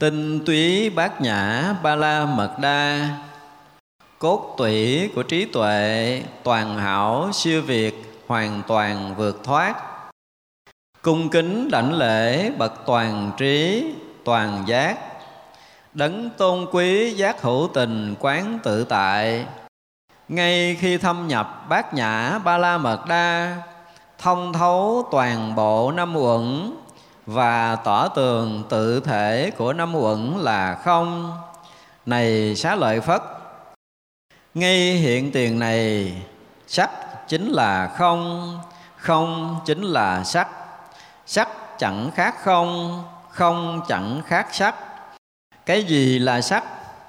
tinh túy bát nhã ba la mật đa cốt tủy của trí tuệ, toàn hảo, siêu việt, hoàn toàn vượt thoát. Cung kính đảnh lễ bậc toàn trí, toàn giác. Đấng tôn quý giác hữu tình quán tự tại. Ngay khi thâm nhập bát nhã ba la mật đa thông thấu toàn bộ năm uẩn và tỏ tường tự thể của năm uẩn là không. Này xá lợi phất, ngay hiện tiền này, sắc chính là không không chính là sắc. Sắc chẳng khác không không chẳng khác sắc. Cái gì là sắc,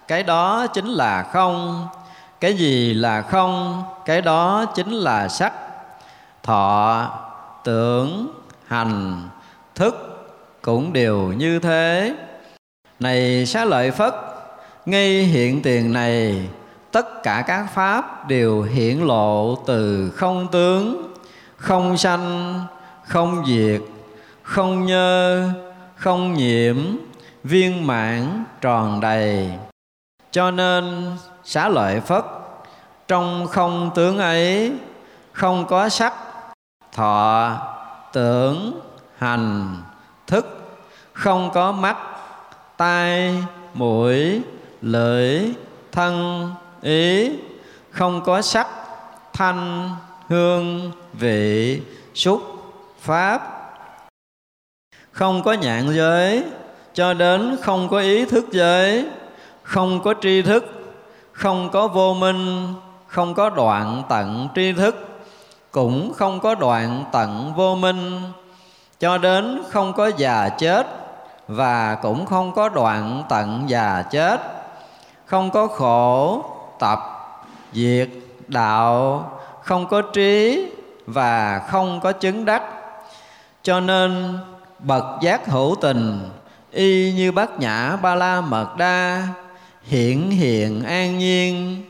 cái đó chính là không. Cái gì là không, cái đó chính là sắc. Thọ, tưởng, hành, thức cũng đều như thế. Này xá lợi phất, ngay hiện tiền này, tất cả các pháp đều hiển lộ từ không tướng, không sanh, không diệt, không nhơ, không nhiễm, viên mãn tròn đầy. Cho nên xá lợi phất, trong không tướng ấy, không có sắc, thọ, tưởng, hành thức, không có mắt, tai, mũi, lưỡi, thân, ý, không có sắc, thanh, hương, vị, xúc, pháp. Không có nhạn giới, cho đến không có ý thức giới, không có tri thức, không có vô minh, không có đoạn tận tri thức, cũng không có đoạn tận vô minh cho đến không có già chết, và cũng không có đoạn tận già chết. Không có khổ, tập, diệt, đạo, không có trí và không có chứng đắc. Cho nên, bậc giác hữu tình, y như bát nhã ba la mật đa hiện hiện an nhiên,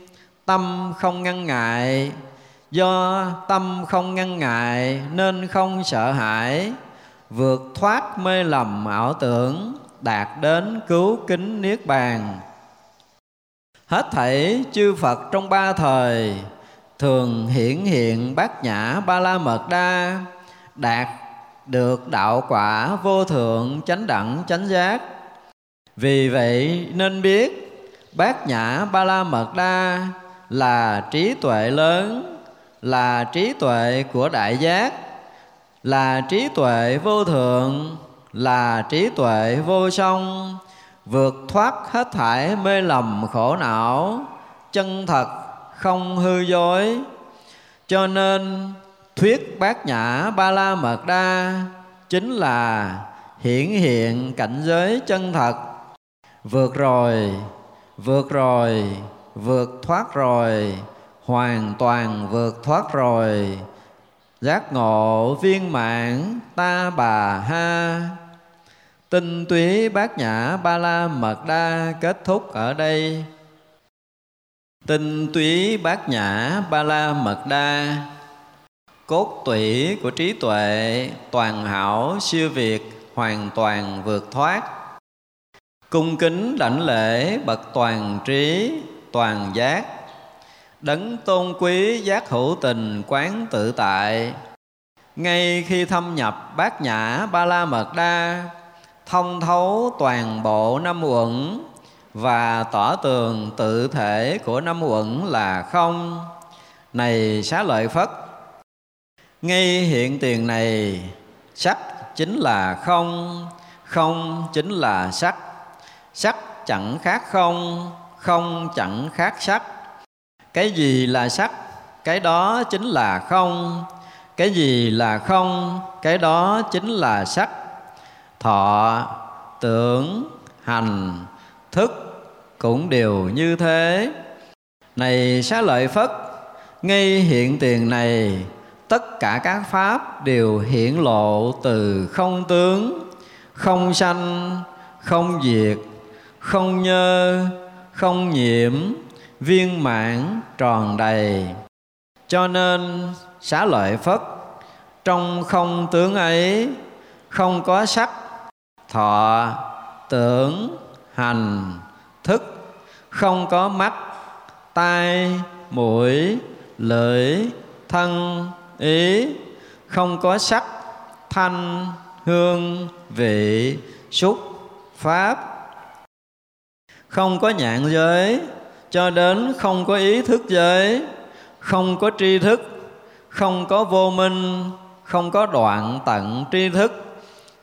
tâm không ngăn ngại. Do tâm không ngăn ngại, nên không sợ hãi vượt thoát mê lầm ảo tưởng, đạt đến cứu kính niết bàn. Hết thảy chư phật trong ba thời, thường hiển hiện bát nhã ba la mật đa, đạt được đạo quả vô thượng chánh đẳng chánh giác. Vì vậy nên biết, bát nhã ba la mật đa là trí tuệ lớn, là trí tuệ của đại giác là trí tuệ vô thượng, là trí tuệ vô song, vượt thoát hết thải mê lầm khổ não, chân thật không hư dối. Cho nên, thuyết bát nhã ba la mật đa chính là hiển hiện cảnh giới chân thật. Vượt rồi vượt rồi, vượt thoát rồi, hoàn toàn vượt thoát rồi giác ngộ viên mãn ta bà ha. Tinh túy bát nhã ba la mật đa kết thúc ở đây. Tinh túy bát nhã ba la mật đa. Cốt tủy của trí tuệ, toàn hảo, siêu việt, hoàn toàn vượt thoát. Cung kính đảnh lễ bậc toàn trí, toàn giác đấng tôn quý giác hữu tình quán tự tại. Ngay khi thâm nhập bát nhã ba la mật đa thông thấu toàn bộ năm uẩn và tỏ tường tự thể của năm uẩn là không. Này xá lợi phất, ngay hiện tiền này sắc chính là không không chính là sắc. Sắc chẳng khác không không chẳng khác sắc cái gì là sắc, cái đó chính là không. Cái gì là không, cái đó chính là sắc. Thọ, tưởng, hành, thức cũng đều như thế. Này xá lợi phất, ngay hiện tiền này, tất cả các pháp đều hiển lộ từ không tướng, không sanh, không diệt, không nhơ, không nhiễm viên mãn tròn đầy. Cho nên xá lợi phất, trong không tướng ấy, không có sắc thọ, tưởng, hành, thức, không có mắt, tai, mũi, lưỡi, thân, ý, không có sắc, thanh, hương, vị, xúc, pháp, không có nhạn giới cho đến không có ý thức giới không có tri thức, không có vô minh, không có đoạn tận tri thức,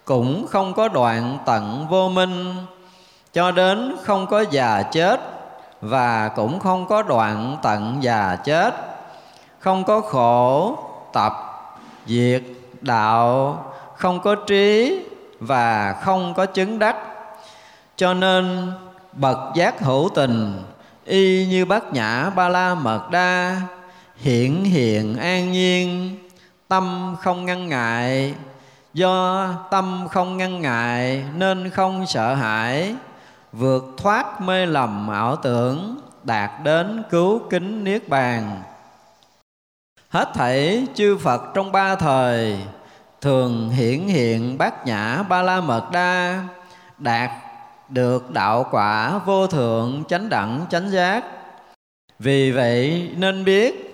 cũng không có đoạn tận vô minh. Cho đến không có già chết và cũng không có đoạn tận già chết. Không có khổ, tập, diệt, đạo, không có trí và không có chứng đắc. Cho nên bậc giác hữu tình y như bát nhã ba la mật đa hiện hiện an nhiên, tâm không ngăn ngại. Do tâm không ngăn ngại nên không sợ hãi, vượt thoát mê lầm ảo tưởng, đạt đến cứu kính niết bàn. Hết thảy chư phật trong ba thời, thường hiển hiện bát nhã ba la mật đa, đạt được đạo quả vô thượng chánh đẳng chánh giác. Vì vậy nên biết,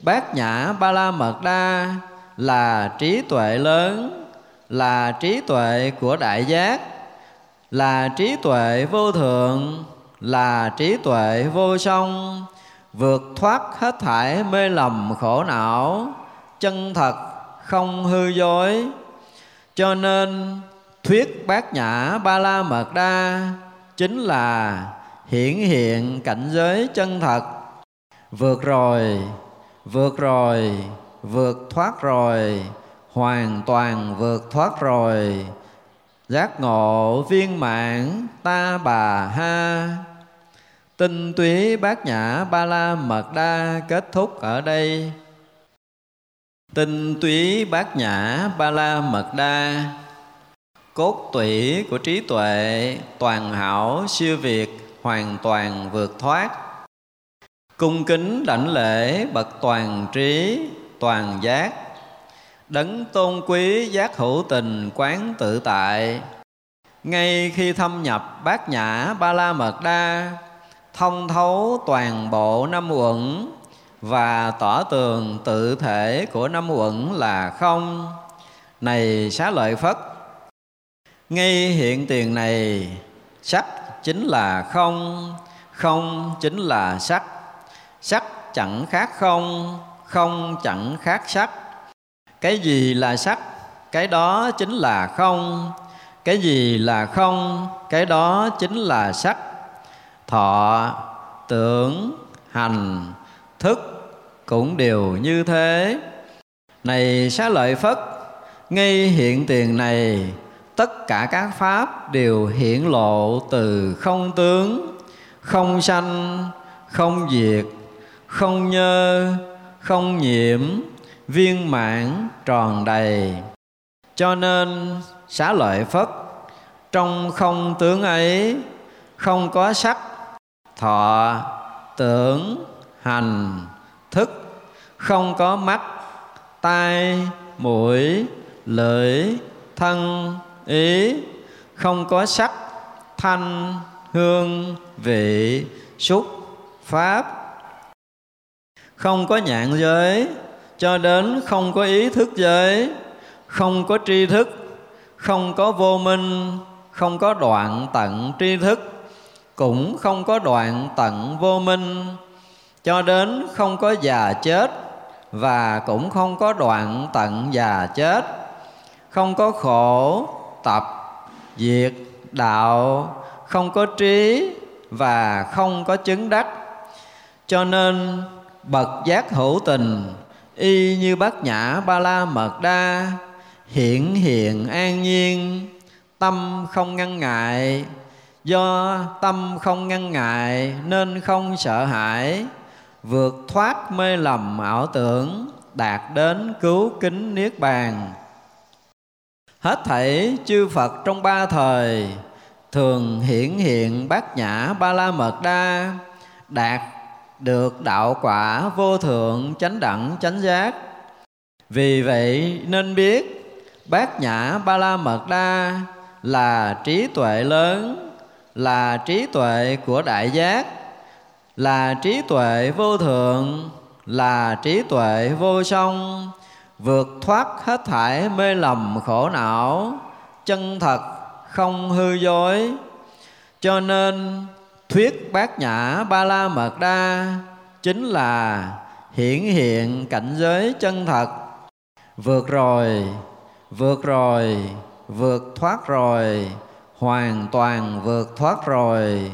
bát nhã ba la mật đa là trí tuệ lớn, là trí tuệ của đại giác, là trí tuệ vô thượng, là trí tuệ vô song, vượt thoát hết thải mê lầm khổ não, chân thật không hư dối. Cho nên thuyết bát nhã ba la mật đa chính là hiển hiện cảnh giới chân thật. Vượt rồi vượt rồi, vượt thoát rồi, hoàn toàn vượt thoát rồi. Giác ngộ viên mãn ta bà ha. Tinh túy bát nhã ba la mật đa kết thúc ở đây. Tinh túy bát nhã ba la mật đa cốt tủy của trí tuệ, toàn hảo, siêu việt, hoàn toàn vượt thoát. Cung kính đảnh lễ bậc toàn trí, toàn giác. Đấng tôn quý giác hữu tình quán tự tại. Ngay khi thâm nhập bát nhã ba la mật đa thông thấu toàn bộ năm uẩn và tỏ tường tự thể của năm uẩn là không. Này xá lợi phất ngay hiện tiền này, sắc chính là không không chính là sắc. Sắc chẳng khác không không chẳng khác sắc. Cái gì là sắc? Cái đó chính là không. Cái gì là không? Cái đó chính là sắc. Thọ, tưởng, hành, thức cũng đều như thế. Này xá lợi phất, ngay hiện tiền này tất cả các pháp đều hiển lộ từ không tướng, không sanh, không diệt, không nhơ, không nhiễm, viên mãn, tròn đầy. Cho nên, xá lợi phất, trong không tướng ấy, không có sắc, thọ, tưởng, hành, thức, không có mắt, tai, mũi, lưỡi, thân ý, không có sắc thanh hương, vị xúc pháp. Không có nhạn giới, cho đến không có ý thức giới. Không có tri thức, không có vô minh, không có đoạn tận tri thức. Cũng không có đoạn tận vô minh, cho đến không có già chết, và cũng không có đoạn tận già chết. Không có khổ tập, diệt đạo, không có trí và không có chứng đắc. Cho nên, bậc giác hữu tình, y như bát nhã ba la mật đa hiện hiện an nhiên, tâm không ngăn ngại. Do tâm không ngăn ngại nên không sợ hãi, vượt thoát mê lầm ảo tưởng, đạt đến cứu kính niết bàn hết thảy chư phật trong ba thời, thường hiển hiện bát nhã ba la mật đa đạt được đạo quả vô thượng chánh đẳng chánh giác. Vì vậy nên biết, bát nhã ba la mật đa là trí tuệ lớn, là trí tuệ của đại giác, là trí tuệ vô thượng, là trí tuệ vô song vượt thoát hết thải mê lầm khổ não, chân thật không hư dối. Cho nên, thuyết bát nhã ba la mật đa chính là hiển hiện cảnh giới chân thật. Vượt rồi vượt rồi, vượt thoát rồi, hoàn toàn vượt thoát rồi.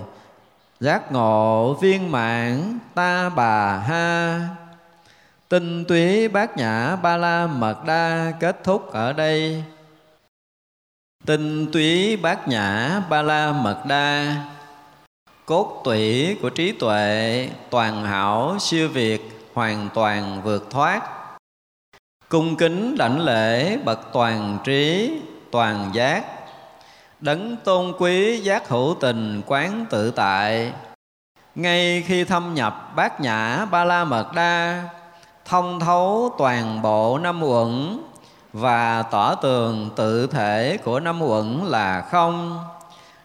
Giác ngộ viên mãn ta bà ha tinh túy bát nhã ba la mật đa kết thúc ở đây. Tinh túy bát nhã ba la mật đa. Cốt tủy của trí tuệ, toàn hảo, siêu việt, hoàn toàn vượt thoát. Cung kính đảnh lễ bậc toàn trí, toàn giác. Đấng tôn quý giác hữu tình quán tự tại. Ngay khi thâm nhập bát nhã ba la mật đa thông thấu toàn bộ năm uẩn, và tỏ tường tự thể của năm uẩn là không.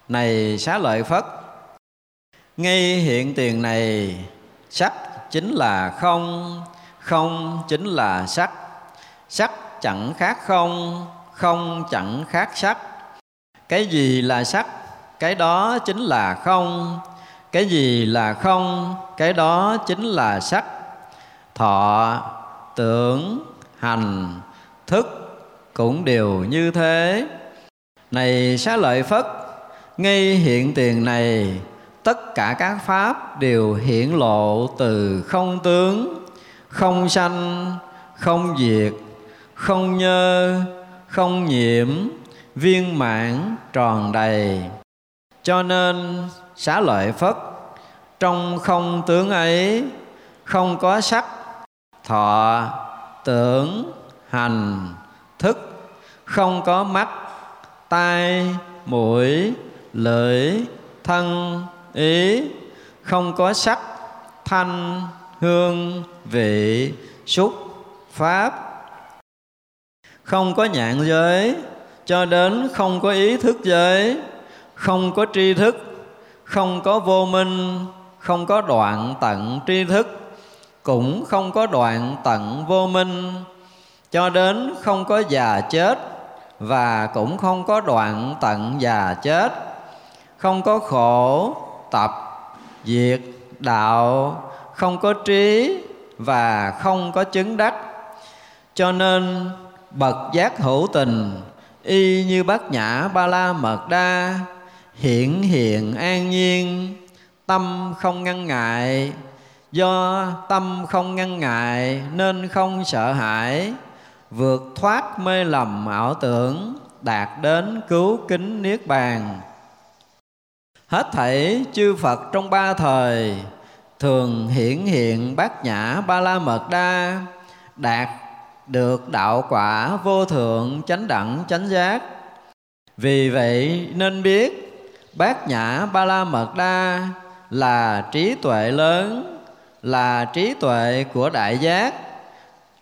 Này xá lợi phất, ngay hiện tiền này, sắc chính là không không chính là sắc. Sắc chẳng khác không không chẳng khác sắc. Cái gì là sắc, cái đó chính là không. Cái gì là không, cái đó chính là sắc thọ, tưởng, hành, thức cũng đều như thế. Này xá lợi phất, ngay hiện tiền này, tất cả các pháp đều hiển lộ từ không tướng, không sanh, không diệt, không nhơ, không nhiễm, viên mãn tròn đầy. Cho nên xá lợi phất, trong không tướng ấy, không có sắc thọ tưởng hành thức, không có mắt, tai, mũi, lưỡi, thân, ý, không có sắc, thanh, hương, vị, xúc, pháp. Không có nhạn giới, cho đến không có ý thức giới, không có tri thức, không có vô minh, không có đoạn tận tri thức cũng không có đoạn tận vô minh, cho đến không có già chết và cũng không có đoạn tận già chết. Không có khổ tập, diệt đạo, không có trí và không có chứng đắc. Cho nên bậc giác hữu tình, y như bát nhã ba la mật đa, hiển hiện an nhiên, tâm không ngăn ngại do tâm không ngăn ngại, nên không sợ hãi. Vượt thoát mê lầm ảo tưởng, đạt đến cứu kính niết bàn. Hết thảy chư phật trong ba thời, thường hiển hiện bát nhã ba la mật đa, đạt được đạo quả vô thượng chánh đẳng chánh giác. Vì vậy nên biết, bát nhã ba la mật đa là trí tuệ lớn là trí tuệ của đại giác,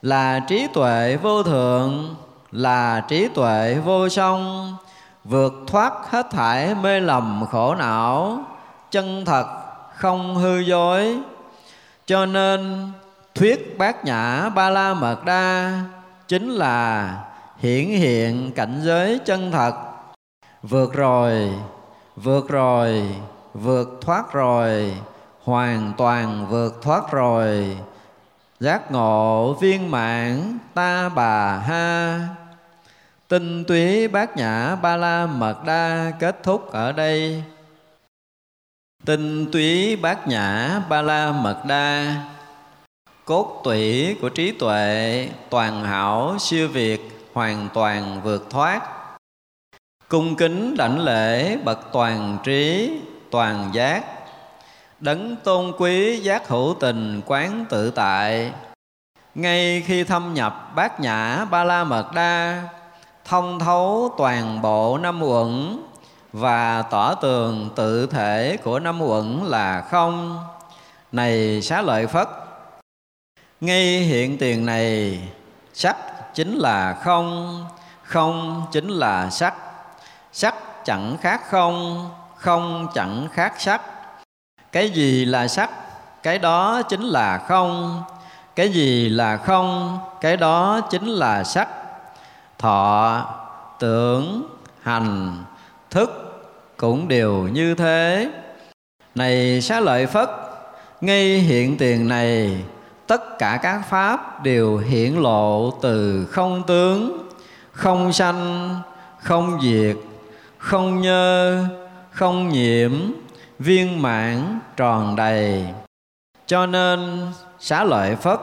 là trí tuệ vô thượng, là trí tuệ vô song, vượt thoát hết thải mê lầm khổ não, chân thật không hư dối. Cho nên, thuyết bát nhã ba la mật đa chính là hiển hiện cảnh giới chân thật. Vượt rồi vượt rồi, vượt thoát rồi hoàn toàn vượt thoát rồi. Giác ngộ viên mãn ta bà ha. Tinh túy bát nhã ba la mật đa kết thúc ở đây. Tinh túy bát nhã ba la mật đa. Cốt tủy của trí tuệ, toàn hảo, siêu việt, hoàn toàn vượt thoát. Cung kính đảnh lễ bậc toàn trí, toàn giác đấng tôn quý giác hữu tình quán tự tại. Ngay khi thâm nhập bát nhã ba la mật đa, thông thấu toàn bộ năm uẩn và tỏ tường tự thể của năm uẩn là không. Này xá lợi phất, ngay hiện tiền này sắc chính là không không chính là sắc. Sắc chẳng khác không không chẳng khác sắc cái gì là sắc, cái đó chính là không. Cái gì là không, cái đó chính là sắc. Thọ, tưởng, hành, thức cũng đều như thế. Này xá lợi phất, ngay hiện tiền này, tất cả các pháp đều hiển lộ từ không tướng, không sanh, không diệt, không nhơ, không nhiễm viên mãn tròn đầy. Cho nên xá lợi phất,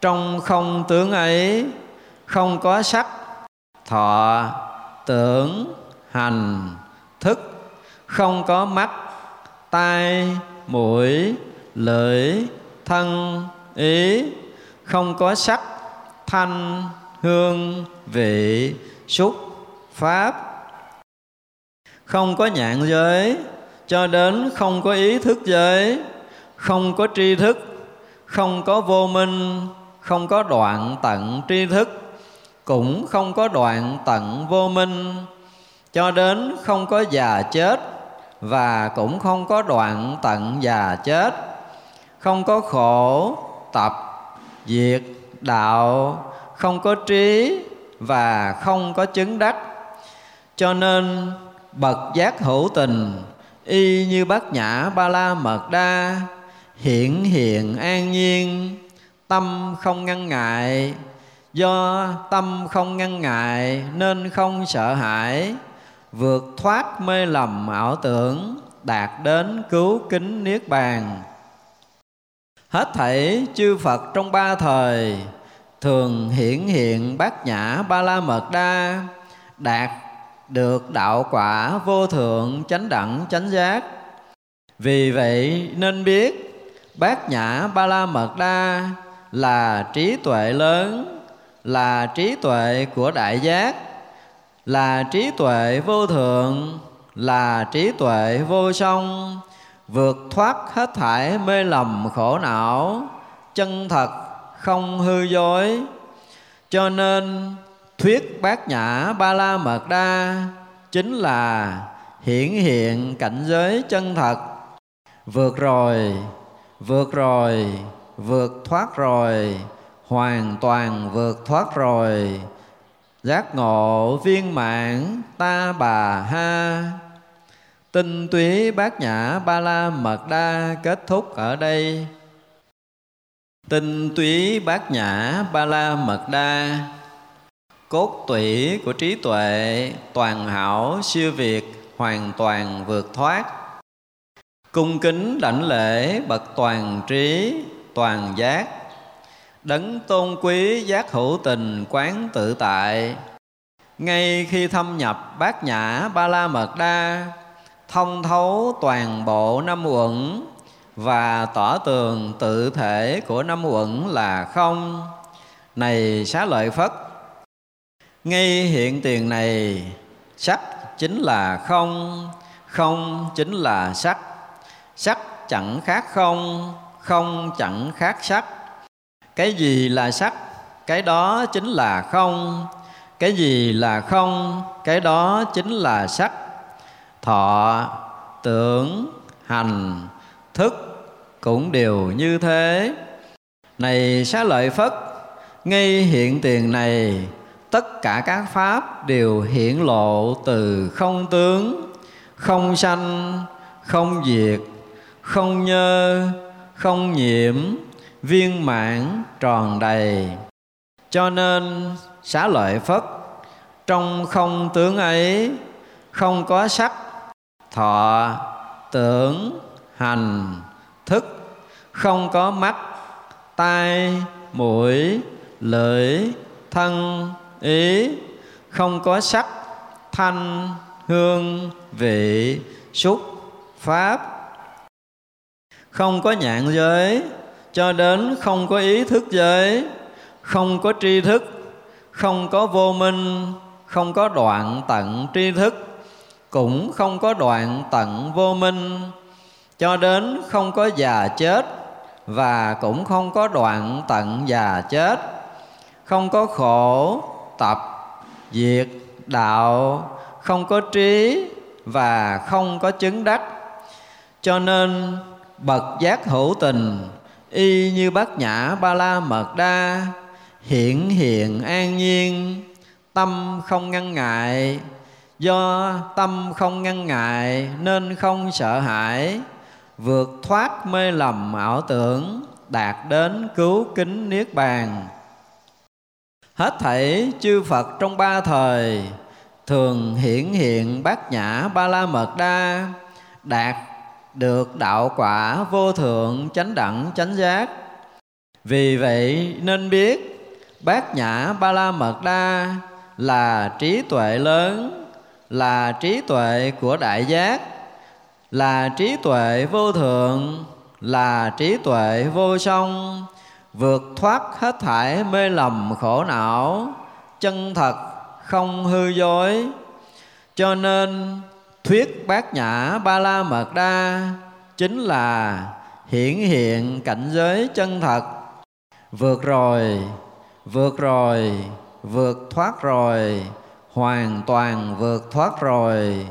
trong không tướng ấy, không có sắc, thọ, tưởng, hành, thức, không có mắt, tai, mũi, lưỡi, thân, ý, không có sắc, thanh, hương, vị, xúc, pháp. Không có nhạn giới cho đến không có ý thức giới không có tri thức, không có vô minh, không có đoạn tận tri thức, cũng không có đoạn tận vô minh. Cho đến không có già chết và cũng không có đoạn tận già chết. Không có khổ, tập, diệt, đạo, không có trí và không có chứng đắc. Cho nên bậc giác hữu tình y như bát nhã ba la mật đa hiện hiện an nhiên, tâm không ngăn ngại. Do tâm không ngăn ngại nên không sợ hãi, vượt thoát mê lầm ảo tưởng, đạt đến cứu kính niết bàn. Hết thảy chư phật trong ba thời, thường hiển hiện bát nhã ba la mật đa đạt được đạo quả vô thượng chánh đẳng chánh giác. Vì vậy nên biết, bát nhã ba la mật đa là trí tuệ lớn, là trí tuệ của đại giác, là trí tuệ vô thượng, là trí tuệ vô song, vượt thoát hết thải mê lầm khổ não, chân thật không hư dối. Cho nên thuyết bát nhã ba la mật đa chính là hiển hiện cảnh giới chân thật. Vượt rồi vượt rồi, vượt thoát rồi, hoàn toàn vượt thoát rồi. Giác ngộ viên mãn ta bà ha. Tinh túy bát nhã ba la mật đa kết thúc ở đây. Tinh túy bát nhã ba la mật đa cốt tủy của trí tuệ, toàn hảo, siêu việt, hoàn toàn vượt thoát. Cung kính đảnh lễ bậc toàn trí, toàn giác. Đấng tôn quý giác hữu tình quán tự tại. Ngay khi thâm nhập bát nhã ba la mật đa, thông thấu toàn bộ năm uẩn và tỏ tường tự thể của năm uẩn là không. Này xá lợi phất ngay hiện tiền này, sắc chính là không không chính là sắc. Sắc chẳng khác không không chẳng khác sắc. Cái gì là sắc? Cái đó chính là không. Cái gì là không? Cái đó chính là sắc. Thọ, tưởng, hành, thức cũng đều như thế. Này xá lợi phất, ngay hiện tiền này tất cả các pháp đều hiển lộ từ không tướng, không sanh, không diệt, không nhơ, không nhiễm, viên mãn, tròn đầy. Cho nên, xá lợi phất, trong không tướng ấy, không có sắc, thọ, tưởng, hành, thức, không có mắt, tai, mũi, lưỡi, thân ý, không có sắc, thanh, hương, vị xúc pháp. Không có nhạn giới, cho đến không có ý thức giới. Không có tri thức, không có vô minh, không có đoạn tận tri thức. Cũng không có đoạn tận vô minh. Cho đến không có già chết, và cũng không có đoạn tận già chết. Không có khổ tập diệt đạo, không có trí và không có chứng đắc. Cho nên, bậc giác hữu tình, y như bát nhã ba la mật đa hiện hiện an nhiên, tâm không ngăn ngại. Do tâm không ngăn ngại nên không sợ hãi, vượt thoát mê lầm ảo tưởng, đạt đến cứu kính niết bàn hết thảy chư phật trong ba thời, thường hiển hiện bát nhã ba la mật đa, đạt được đạo quả vô thượng chánh đẳng chánh giác. Vì vậy nên biết, bát nhã ba la mật đa là trí tuệ lớn, là trí tuệ của đại giác, là trí tuệ vô thượng, là trí tuệ vô song vượt thoát hết thải mê lầm khổ não, chân thật không hư dối. Cho nên, thuyết bát nhã ba la mật đa chính là hiển hiện cảnh giới chân thật. Vượt rồi vượt rồi, vượt thoát rồi, hoàn toàn vượt thoát rồi.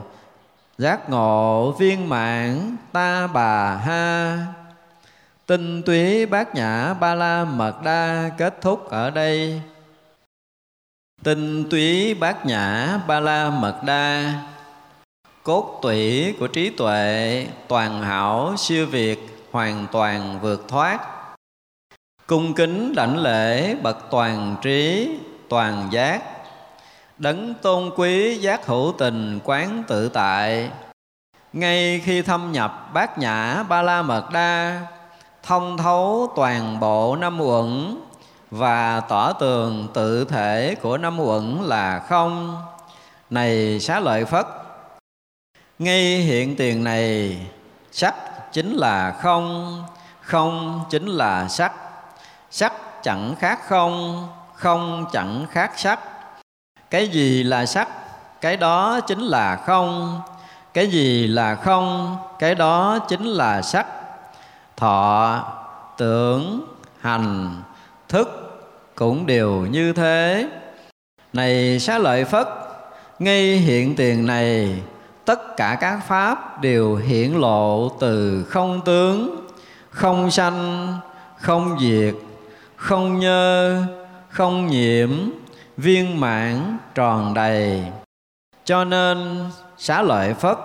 Giác ngộ viên mãn ta bà ha tinh túy bát nhã ba la mật đa kết thúc ở đây. Tinh túy bát nhã ba la mật đa cốt tủy của trí tuệ, toàn hảo, siêu việt, hoàn toàn vượt thoát. Cung kính đảnh lễ bậc toàn trí, toàn giác. Đấng tôn quý giác hữu tình quán tự tại. Ngay khi thâm nhập bát nhã ba la mật đa thông thấu toàn bộ năm uẩn, và tỏ tường tự thể của năm uẩn là không. Này xá lợi phất, ngay hiện tiền này sắc chính là không không chính là sắc. Sắc chẳng khác không không chẳng khác sắc. Cái gì là sắc, cái đó chính là không. Cái gì là không, cái đó chính là sắc thọ, tưởng, hành, thức cũng đều như thế. Này xá lợi phất, ngay hiện tiền này, tất cả các pháp đều hiển lộ từ không tướng, không sanh, không diệt, không nhơ, không nhiễm, viên mãn tròn đầy. Cho nên xá lợi phất,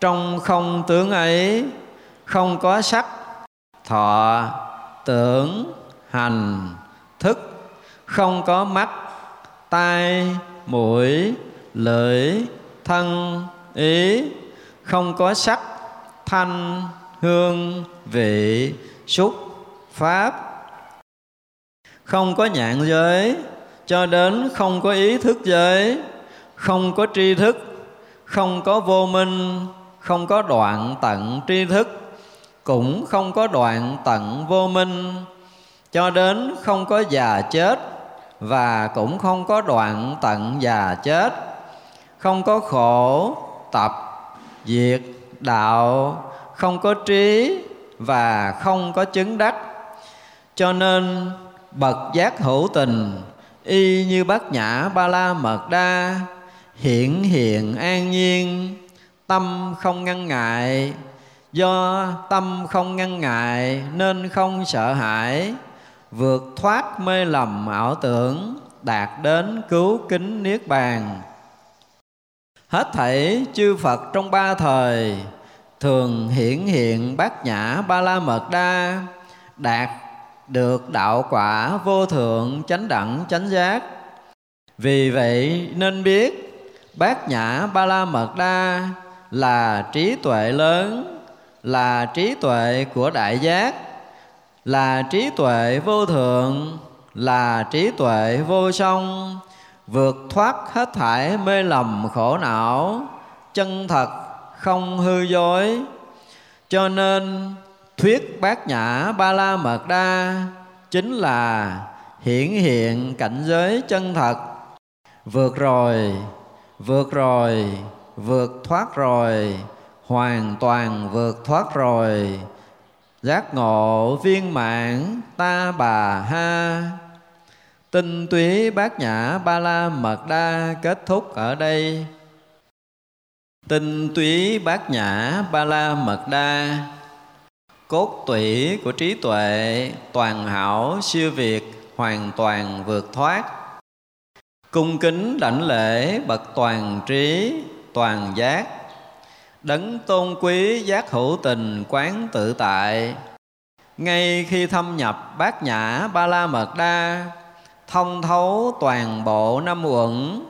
trong không tướng ấy, không có sắc thọ, tưởng, hành, thức, không có mắt, tai, mũi, lưỡi, thân, ý, không có sắc, thanh, hương, vị, xúc, pháp. Không có nhạn giới, cho đến không có ý thức giới, không có tri thức, không có vô minh, không có đoạn tận tri thức cũng không có đoạn tận vô minh, cho đến không có già chết và cũng không có đoạn tận già chết. Không có khổ, tập, diệt, đạo, không có trí và không có chứng đắc. Cho nên, bậc giác hữu tình, y như bát nhã ba la mật đa, hiển hiện an nhiên, tâm không ngăn ngại do tâm không ngăn ngại, nên không sợ hãi. Vượt thoát mê lầm ảo tưởng, đạt đến cứu kính niết bàn. Hết thảy chư phật trong ba thời, thường hiển hiện bát nhã ba la mật đa, đạt được đạo quả vô thượng chánh đẳng chánh giác. Vì vậy nên biết, bát nhã ba la mật đa là trí tuệ lớn là trí tuệ của đại giác, là trí tuệ vô thượng, là trí tuệ vô song, vượt thoát hết thải mê lầm khổ não, chân thật không hư dối. Cho nên, thuyết bát nhã ba la mật đa chính là hiển hiện cảnh giới chân thật. Vượt rồi vượt rồi, vượt thoát rồi hoàn toàn vượt thoát rồi. Giác ngộ viên mãn, ta bà ha. Tinh túy bát nhã ba la mật đa kết thúc ở đây. Tinh túy bát nhã ba la mật đa. Cốt tủy của trí tuệ, toàn hảo, siêu việt, hoàn toàn vượt thoát. Cung kính đảnh lễ bậc toàn trí, toàn giác đấng tôn quý giác hữu tình quán tự tại. Ngay khi thâm nhập bát nhã ba la mật đa thông thấu toàn bộ năm uẩn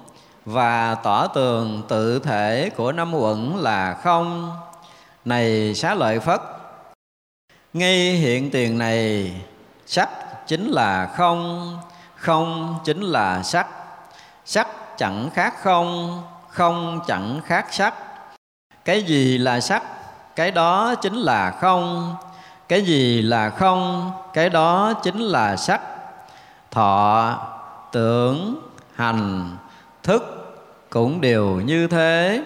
và tỏ tường tự thể của năm uẩn là không. Này xá lợi phất, ngay hiện tiền này sắc chính là không không chính là sắc. Sắc chẳng khác không không chẳng khác sắc cái gì là sắc, cái đó chính là không. Cái gì là không, cái đó chính là sắc. Thọ, tưởng, hành, thức cũng đều như thế.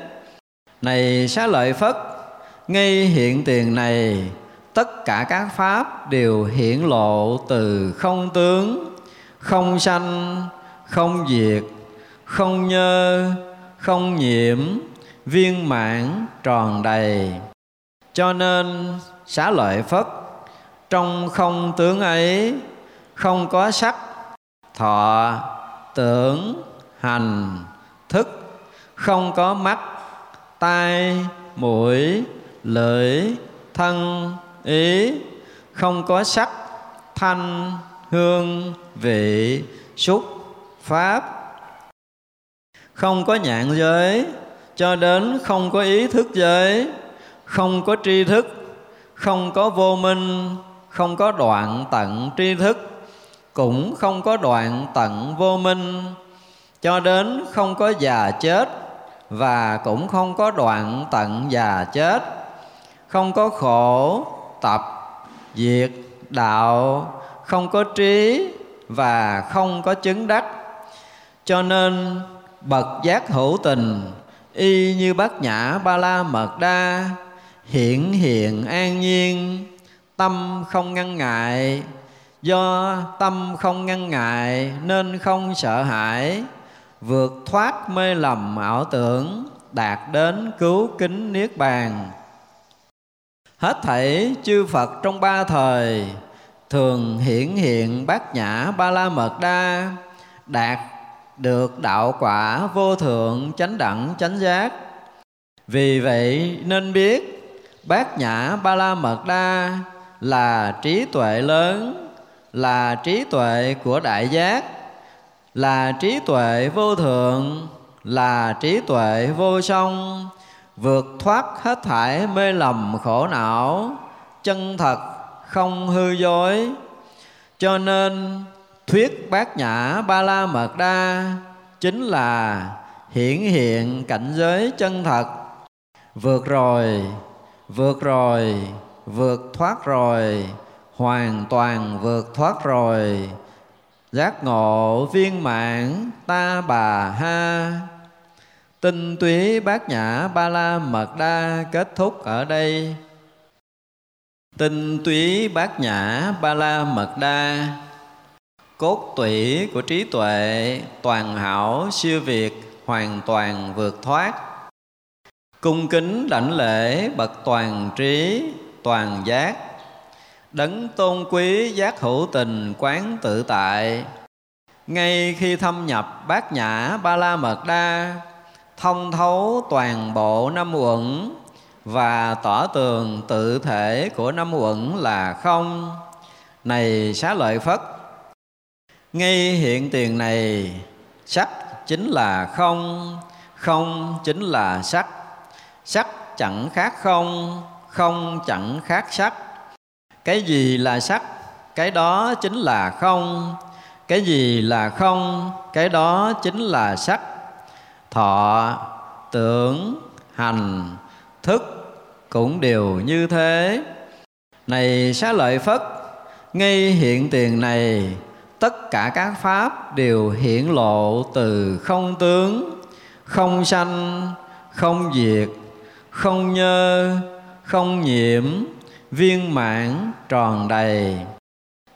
Này xá lợi phất, ngay hiện tiền này, tất cả các pháp đều hiển lộ từ không tướng, không sanh, không diệt, không nhơ, không nhiễm viên mãn tròn đầy. Cho nên xá lợi phất, trong không tướng ấy, không có sắc, thọ, tưởng, hành, thức, không có mắt, tai, mũi, lưỡi, thân, ý, không có sắc, thanh, hương, vị, xúc, pháp, không có nhạn giới cho đến không có ý thức giới không có tri thức, không có vô minh, không có đoạn tận tri thức, cũng không có đoạn tận vô minh. Cho đến không có già chết và cũng không có đoạn tận già chết. Không có khổ, tập, diệt, đạo, không có trí và không có chứng đắc. Cho nên bậc giác hữu tình y như bát nhã ba la mật đa hiển hiện an nhiên, tâm không ngăn ngại. Do tâm không ngăn ngại nên không sợ hãi, vượt thoát mê lầm ảo tưởng, đạt đến cứu kính niết bàn. Hết thảy chư phật trong ba thời, thường hiển hiện bát nhã ba la mật đa đạt được đạo quả vô thượng chánh đẳng chánh giác. Vì vậy nên biết, bát nhã ba la mật đa là trí tuệ lớn, là trí tuệ của đại giác, là trí tuệ vô thượng, là trí tuệ vô song, vượt thoát hết thải mê lầm khổ não, chân thật không hư dối. Cho nên thuyết bát nhã ba la mật đa chính là hiển hiện cảnh giới chân thật. Vượt rồi vượt rồi, vượt thoát rồi, hoàn toàn vượt thoát rồi. Giác ngộ viên mãn ta bà ha. Tinh túy bát nhã ba la mật đa kết thúc ở đây. Tinh túy bát nhã ba la mật đa cốt tủy của trí tuệ, toàn hảo, siêu việt, hoàn toàn vượt thoát. Cung kính đảnh lễ, bậc toàn trí, toàn giác. Đấng tôn quý giác hữu tình quán tự tại. Ngay khi thâm nhập bát nhã ba la mật đa, thông thấu toàn bộ năm uẩn và tỏ tường tự thể của năm uẩn là không. Này xá lợi phất ngay hiện tiền này, sắc chính là không không chính là sắc. Sắc chẳng khác không không chẳng khác sắc. Cái gì là sắc? Cái đó chính là không. Cái gì là không? Cái đó chính là sắc. Thọ, tưởng, hành, thức cũng đều như thế. Này xá lợi phất, ngay hiện tiền này tất cả các pháp đều hiển lộ từ không tướng, không sanh, không diệt, không nhơ, không nhiễm, viên mãn, tròn đầy.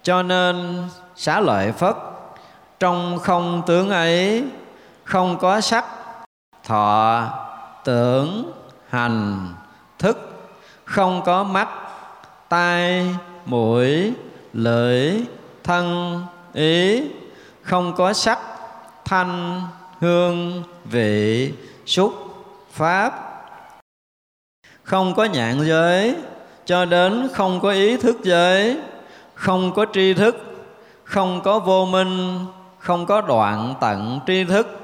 Cho nên, xá lợi phất, trong không tướng ấy, không có sắc, thọ, tưởng, hành, thức, không có mắt, tai, mũi, lưỡi, thân ý, không có sắc, thanh, hương, vị, xúc, pháp. Không có nhạn giới, cho đến không có ý thức giới. Không có tri thức, không có vô minh, không có đoạn tận tri thức.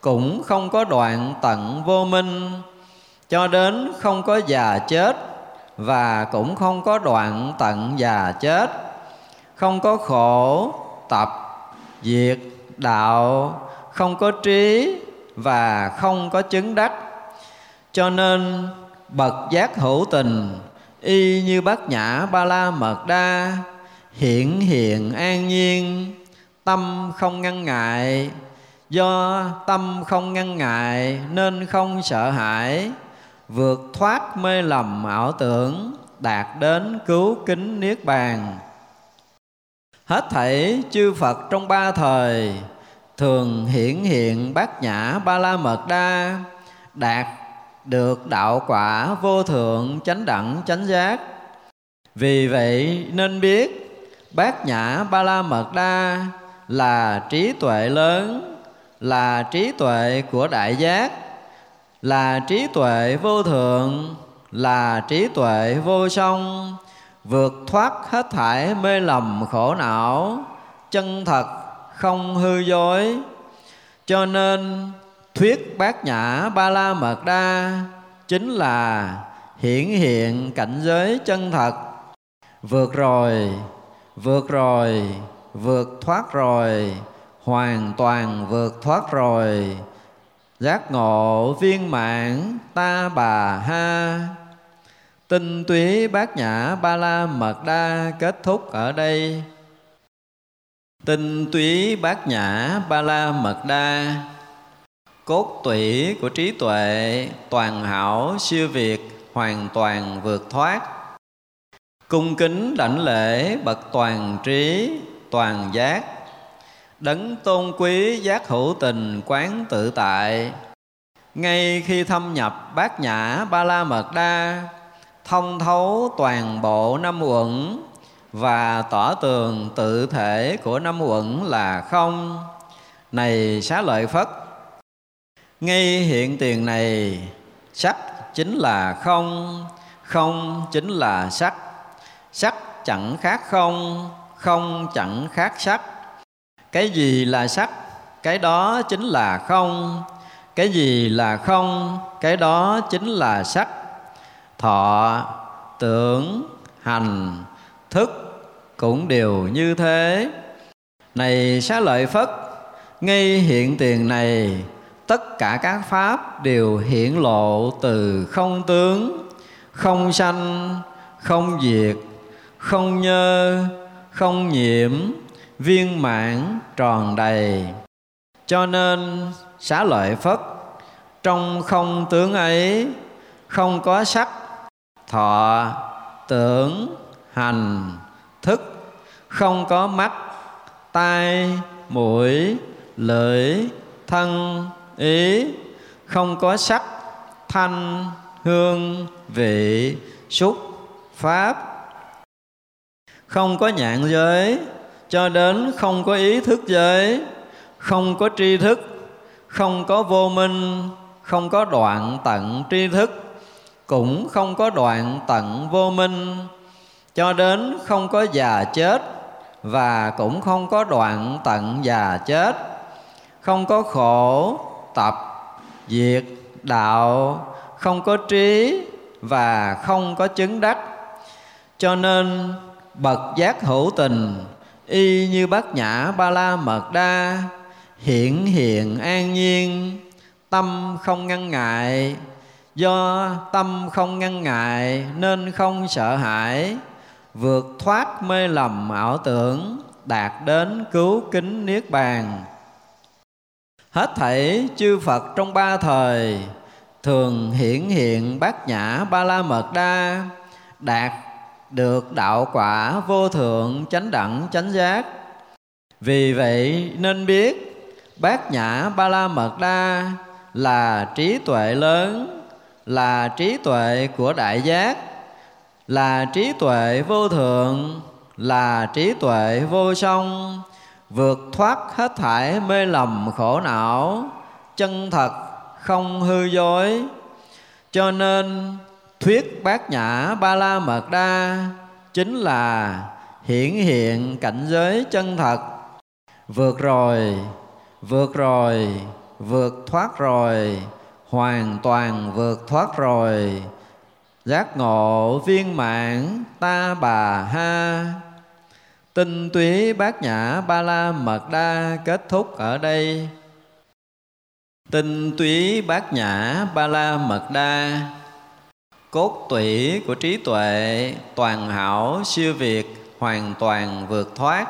Cũng không có đoạn tận vô minh. Cho đến không có già chết, và cũng không có đoạn tận già chết. Không có khổ tập, diệt đạo, không có trí và không có chứng đắc. Cho nên, bậc giác hữu tình, y như bát nhã ba la mật đa hiện hiện an nhiên, tâm không ngăn ngại. Do tâm không ngăn ngại nên không sợ hãi, vượt thoát mê lầm ảo tưởng, đạt đến cứu kính niết bàn hết thảy chư phật trong ba thời, thường hiển hiện bát nhã ba la mật đa đạt được đạo quả vô thượng chánh đẳng chánh giác. Vì vậy nên biết, bát nhã ba la mật đa là trí tuệ lớn, là trí tuệ của đại giác, là trí tuệ vô thượng, là trí tuệ vô song vượt thoát hết thải mê lầm khổ não, chân thật không hư dối. Cho nên, thuyết bát nhã ba la mật đa chính là hiển hiện cảnh giới chân thật. Vượt rồi vượt rồi, vượt thoát rồi, hoàn toàn vượt thoát rồi. Giác ngộ viên mãn ta bà ha tinh túy bát nhã ba la mật đa kết thúc ở đây. Tinh túy bát nhã ba la mật đa. Cốt tủy của trí tuệ toàn hảo siêu việt hoàn toàn vượt thoát. Cung kính đảnh lễ bậc toàn trí, toàn giác. Đấng tôn quý giác hữu tình quán tự tại. Ngay khi thâm nhập bát nhã ba la mật đa thông thấu toàn bộ năm uẩn và tỏ tường tự thể của năm uẩn là không. Này xá lợi phất, ngay hiện tiền này sắc chính là không không chính là sắc. Sắc chẳng khác không không chẳng khác sắc. Cái gì là sắc, cái đó chính là không. Cái gì là không, cái đó chính là sắc thọ, tưởng, hành, thức cũng đều như thế. Này xá lợi phất, ngay hiện tiền này, tất cả các pháp đều hiển lộ từ không tướng, không sanh, không diệt, không nhơ, không nhiễm, viên mãn tròn đầy. Cho nên xá lợi phất, trong không tướng ấy, không có sắc thọ tưởng hành thức, không có mắt, tai, mũi, lưỡi, thân, ý, không có sắc, thanh, hương, vị, xúc, pháp. Không có nhạn giới, cho đến không có ý thức giới, không có tri thức, không có vô minh, không có đoạn tận tri thức cũng không có đoạn tận vô minh, cho đến không có già chết và cũng không có đoạn tận già chết. Không có khổ, tập, diệt, đạo, không có trí và không có chứng đắc. Cho nên, bậc giác hữu tình, y như bát nhã ba la mật đa hiện hiện an nhiên, tâm không ngăn ngại do tâm không ngăn ngại, nên không sợ hãi. Vượt thoát mê lầm ảo tưởng, đạt đến cứu kính niết bàn. Hết thảy chư phật trong ba thời, thường hiển hiện bát nhã ba la mật đa, đạt được đạo quả vô thượng chánh đẳng chánh giác. Vì vậy nên biết, bát nhã ba la mật đa là trí tuệ lớn là trí tuệ của đại giác, là trí tuệ vô thượng, là trí tuệ vô song, vượt thoát hết thải mê lầm khổ não, chân thật không hư dối. Cho nên, thuyết bát nhã ba la mật đa chính là hiển hiện cảnh giới chân thật. Vượt rồi vượt rồi, vượt thoát rồi hoàn toàn vượt thoát rồi. Giác ngộ viên mãn, ta bà ha. Tinh túy bát nhã ba la mật đa kết thúc ở đây. Tinh túy bát nhã ba la mật đa. Cốt tủy của trí tuệ, toàn hảo, siêu việt, hoàn toàn vượt thoát.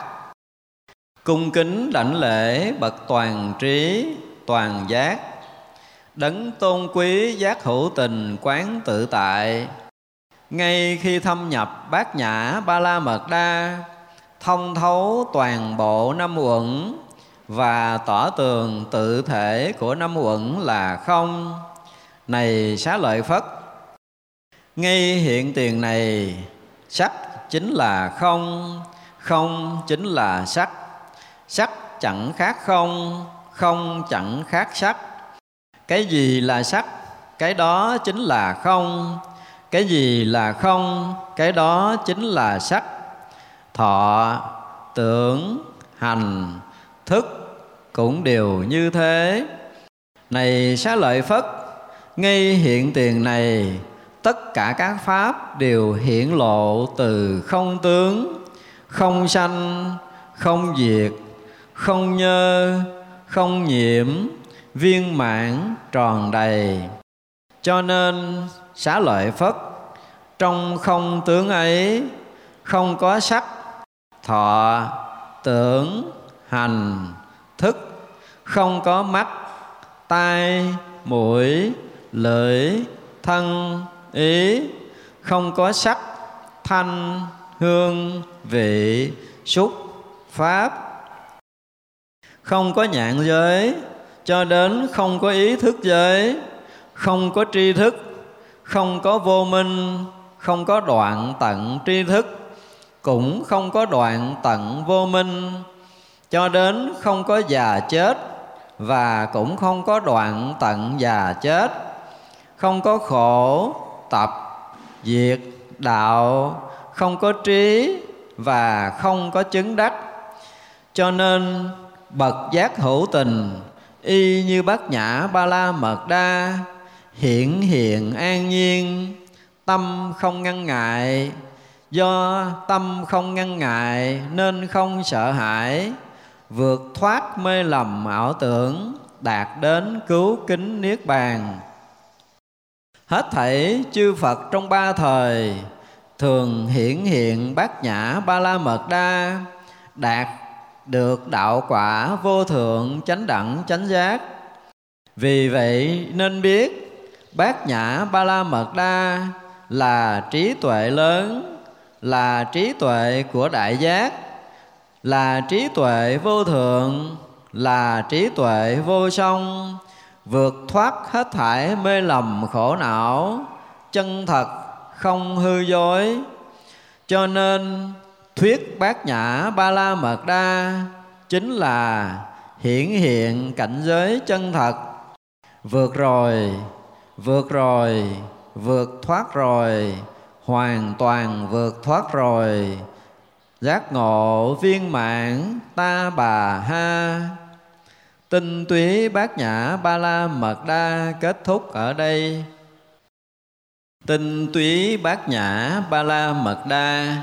Cung kính đảnh lễ bậc toàn trí, toàn giác đấng tôn quý giác hữu tình quán tự tại. Ngay khi thâm nhập bát nhã ba la mật đa thông thấu toàn bộ năm uẩn và tỏ tường tự thể của năm uẩn là không. Này xá lợi phất, ngay hiện tiền này sắc chính là không không chính là sắc. Sắc chẳng khác không không chẳng khác sắc cái gì là sắc, cái đó chính là không. Cái gì là không, cái đó chính là sắc. Thọ, tưởng, hành, thức cũng đều như thế. Này xá lợi phất, ngay hiện tiền này, tất cả các pháp đều hiển lộ từ không tướng, không sanh, không diệt, không nhơ, không nhiễm viên mãn tròn đầy. Cho nên xá lợi phất, trong không tướng ấy, không có sắc, thọ, tưởng, hành, thức, không có mắt, tai, mũi, lưỡi, thân, ý, không có sắc, thanh, hương, vị, xúc, pháp, không có nhãn giới cho đến không có ý thức giới không có tri thức, không có vô minh, không có đoạn tận tri thức, cũng không có đoạn tận vô minh. Cho đến không có già chết và cũng không có đoạn tận già chết. Không có khổ, tập, diệt, đạo, không có trí và không có chứng đắc. Cho nên bậc giác hữu tình y như bát nhã ba la mật đa hiện hiện an nhiên, tâm không ngăn ngại. Do tâm không ngăn ngại nên không sợ hãi, vượt thoát mê lầm ảo tưởng, đạt đến cứu kính niết bàn. Hết thảy chư phật trong ba thời, thường hiển hiện bát nhã ba la mật đa, đạt được đạo quả vô thượng chánh đẳng chánh giác. Vì vậy nên biết, bát nhã ba la mật đa là trí tuệ lớn, là trí tuệ của đại giác, là trí tuệ vô thượng, là trí tuệ vô song, vượt thoát hết thải mê lầm khổ não, chân thật không hư dối. Cho nên thuyết bát nhã ba la mật đa chính là hiển hiện cảnh giới chân thật. Vượt rồi vượt rồi, vượt thoát rồi, hoàn toàn vượt thoát rồi. Giác ngộ viên mãn ta bà ha. Tinh túy bát nhã ba la mật đa kết thúc ở đây. Tinh túy bát nhã ba la mật đa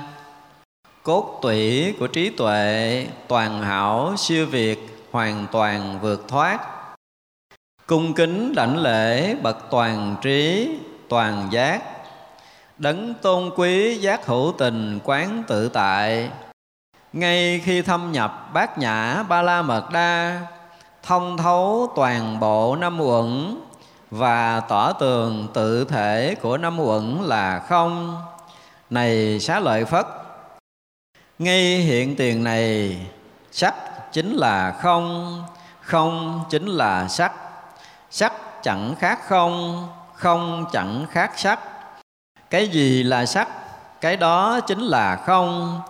cốt tủy của trí tuệ, toàn hảo, siêu việt, hoàn toàn vượt thoát. Cung kính đảnh lễ bậc toàn trí, toàn giác. Đấng tôn quý giác hữu tình quán tự tại. Ngay khi thâm nhập bát nhã ba la mật đa, thông thấu toàn bộ năm uẩn và tỏ tường tự thể của năm uẩn là không. Này xá lợi phất ngay hiện tiền này, sắc chính là không không chính là sắc. Sắc chẳng khác không không chẳng khác sắc. Cái gì là sắc? Cái đó chính là không.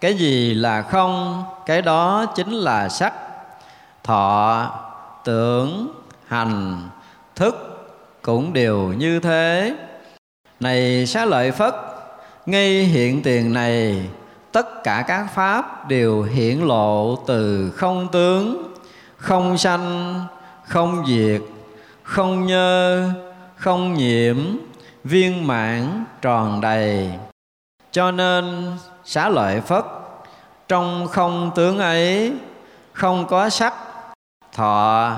Cái gì là không? Cái đó chính là sắc. Thọ, tưởng, hành, thức cũng đều như thế. Này xá lợi phất, ngay hiện tiền này tất cả các pháp đều hiển lộ từ không tướng, không sanh, không diệt, không nhơ, không nhiễm, viên mãn, tròn đầy. Cho nên, xá lợi phất, trong không tướng ấy, không có sắc, thọ,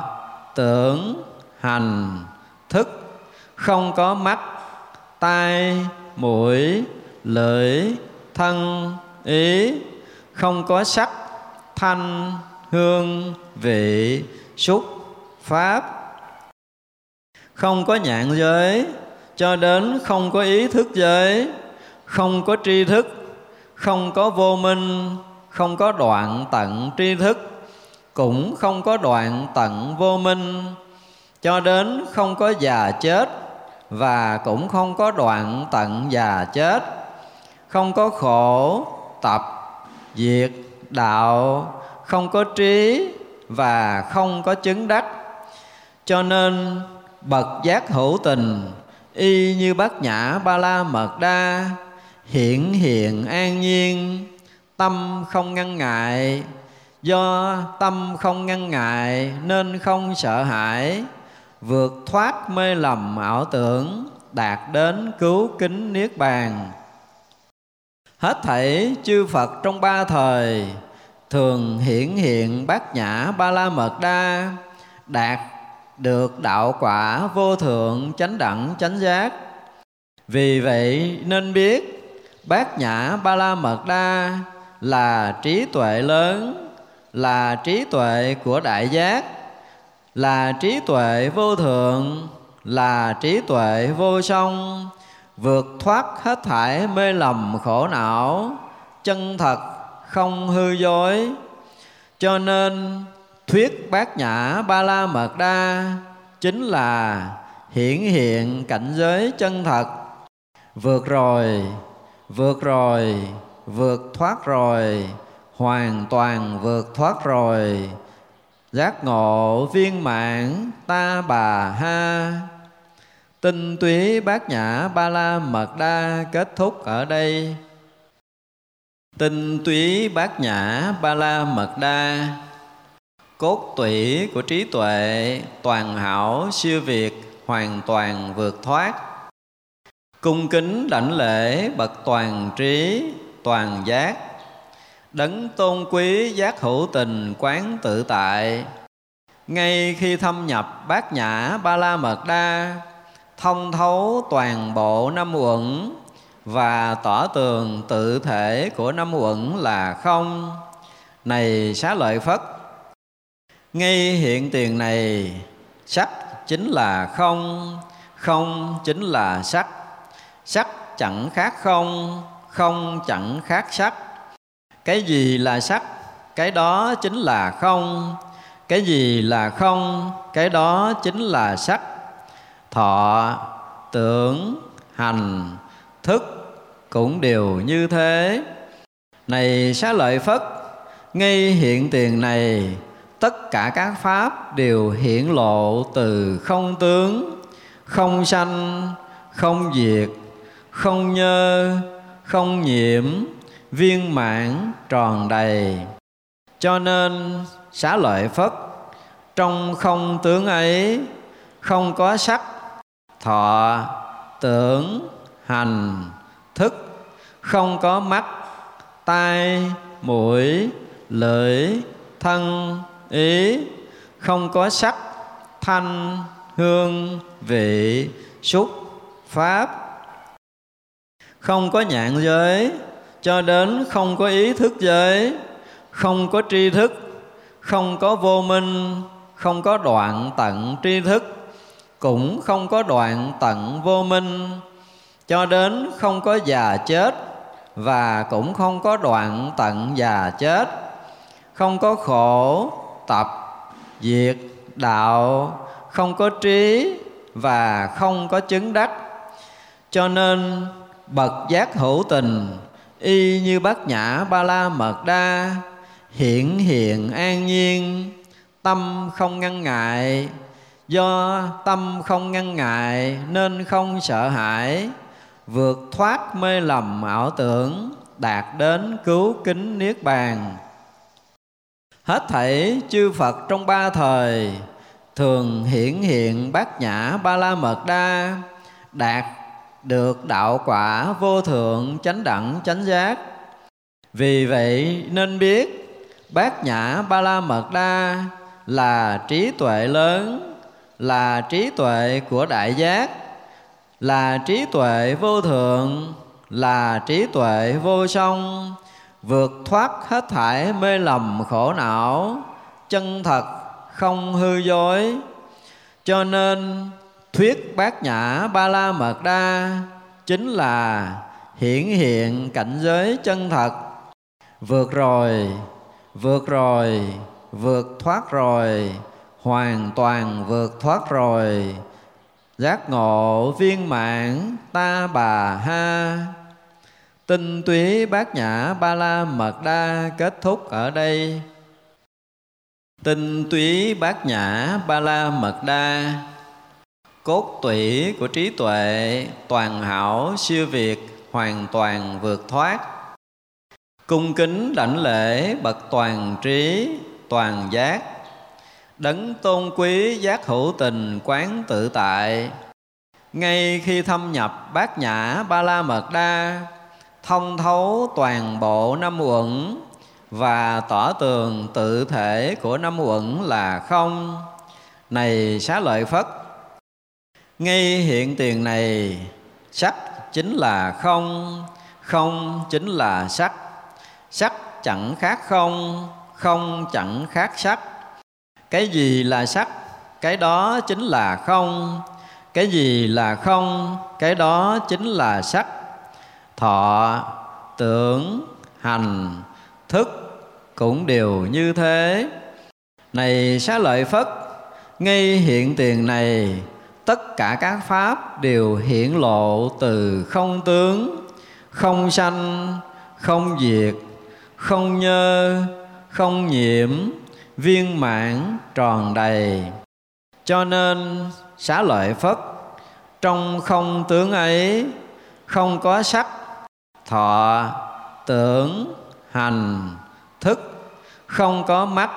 tưởng, hành, thức, không có mắt, tai, mũi, lưỡi, thân ý, không có sắc thanh hương, vị xúc pháp. Không có nhạn giới, cho đến không có ý thức giới. Không có tri thức, không có vô minh, không có đoạn tận tri thức. Cũng không có đoạn tận vô minh, cho đến không có già chết, và cũng không có đoạn tận già chết. Không có khổ tập, diệt đạo, không có trí và không có chứng đắc. Cho nên, bậc giác hữu tình, y như bát nhã ba la mật đa hiện hiện an nhiên, tâm không ngăn ngại. Do tâm không ngăn ngại nên không sợ hãi, vượt thoát mê lầm ảo tưởng, đạt đến cứu kính niết bàn hết thảy chư phật trong ba thời, thường hiển hiện bát nhã ba la mật đa, đạt được đạo quả vô thượng chánh đẳng chánh giác. Vì vậy nên biết, bát nhã ba la mật đa là trí tuệ lớn, là trí tuệ của đại giác, là trí tuệ vô thượng, là trí tuệ vô song vượt thoát hết thải mê lầm khổ não, chân thật không hư dối. Cho nên, thuyết bát nhã ba la mật đa chính là hiển hiện cảnh giới chân thật. Vượt rồi vượt rồi, vượt thoát rồi, hoàn toàn vượt thoát rồi. Giác ngộ viên mãn ta bà ha tinh túy bát nhã ba la mật đa kết thúc ở đây. Tinh túy bát nhã ba la mật đa. Cốt tủy của trí tuệ, toàn hảo, siêu việt, hoàn toàn vượt thoát. Cung kính đảnh lễ bậc toàn trí, toàn giác. Đấng tôn quý giác hữu tình quán tự tại. Ngay khi thâm nhập bát nhã ba la mật đa thông thấu toàn bộ năm uẩn, và tỏ tường tự thể của năm uẩn là không. Này xá lợi phất, ngay hiện tiền này, sắc chính là không không chính là sắc. Sắc chẳng khác không không chẳng khác sắc. Cái gì là sắc, cái đó chính là không. Cái gì là không, cái đó chính là sắc thọ, tưởng, hành, thức cũng đều như thế. Này xá lợi phất, ngay hiện tiền này, tất cả các pháp đều hiển lộ từ không tướng, không sanh, không diệt, không nhơ, không nhiễm, viên mãn tròn đầy. Cho nên xá lợi phất, trong không tướng ấy, không có sắc thọ tưởng hành thức, không có mắt, tai, mũi, lưỡi, thân, ý, không có sắc, thanh, hương, vị, xúc, pháp. Không có nhạn giới, cho đến không có ý thức giới, không có tri thức, không có vô minh, không có đoạn tận tri thức cũng không có đoạn tận vô minh. Cho đến không có già chết và cũng không có đoạn tận già chết. Không có khổ tập, diệt đạo, không có trí và không có chứng đắc. Cho nên bậc giác hữu tình, y như bát nhã ba la mật đa, hiển hiện an nhiên, tâm không ngăn ngại do tâm không ngăn ngại, nên không sợ hãi. Vượt thoát mê lầm ảo tưởng, đạt đến cứu kính niết bàn. Hết thảy chư phật trong ba thời, thường hiển hiện bát nhã ba la mật đa, đạt được đạo quả vô thượng chánh đẳng chánh giác. Vì vậy nên biết, bát nhã ba la mật đa là trí tuệ lớn là trí tuệ của đại giác, là trí tuệ vô thượng, là trí tuệ vô song, vượt thoát hết thải mê lầm khổ não, chân thật không hư dối. Cho nên, thuyết bát nhã ba la mật đa chính là hiển hiện cảnh giới chân thật. Vượt rồi vượt rồi, vượt thoát rồi hoàn toàn vượt thoát rồi. Giác ngộ viên mãn ta bà ha. Tinh túy bát nhã ba la mật đa kết thúc ở đây. Tinh túy bát nhã ba la mật đa. Cốt tủy của trí tuệ, toàn hảo, siêu việt, hoàn toàn vượt thoát. Cung kính đảnh lễ bậc toàn trí, toàn giác đấng tôn quý giác hữu tình quán tự tại. Ngay khi thâm nhập bát nhã ba la mật đa, thông thấu toàn bộ năm uẩn và tỏ tường tự thể của năm uẩn là không. Này xá lợi phất, ngay hiện tiền này sắc chính là không không chính là sắc. Sắc chẳng khác không không chẳng khác sắc cái gì là sắc, cái đó chính là không. Cái gì là không, cái đó chính là sắc. Thọ, tưởng, hành, thức cũng đều như thế. Này xá lợi phất, ngay hiện tiền này, tất cả các pháp đều hiển lộ từ không tướng, không sanh, không diệt, không nhơ, không nhiễm viên mãn tròn đầy. Cho nên xá lợi phất, trong không tướng ấy, không có sắc, thọ, tưởng, hành, thức, không có mắt,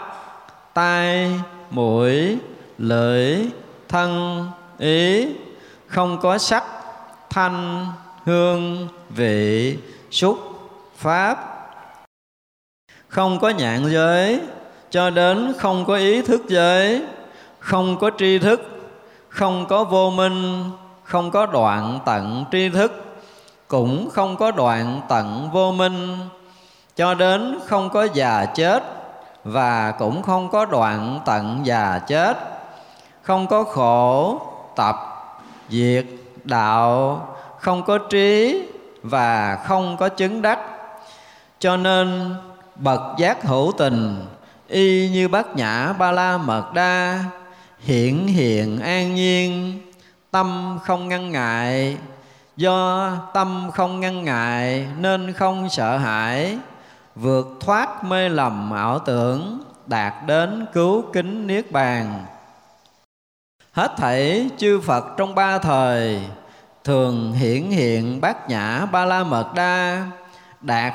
tai, mũi, lưỡi, thân, ý, không có sắc, thanh, hương, vị, xúc, pháp. Không có nhạn giới cho đến không có ý thức giới không có tri thức, không có vô minh, không có đoạn tận tri thức, cũng không có đoạn tận vô minh. Cho đến không có già chết và cũng không có đoạn tận già chết. Không có khổ, tập, diệt, đạo, không có trí và không có chứng đắc. Cho nên bậc giác hữu tình y như bát nhã ba la mật đa hiển hiện an nhiên, tâm không ngăn ngại. Do tâm không ngăn ngại nên không sợ hãi, vượt thoát mê lầm ảo tưởng, đạt đến cứu kính niết bàn. Hết thảy chư phật trong ba thời, thường hiển hiện bát nhã ba la mật đa đạt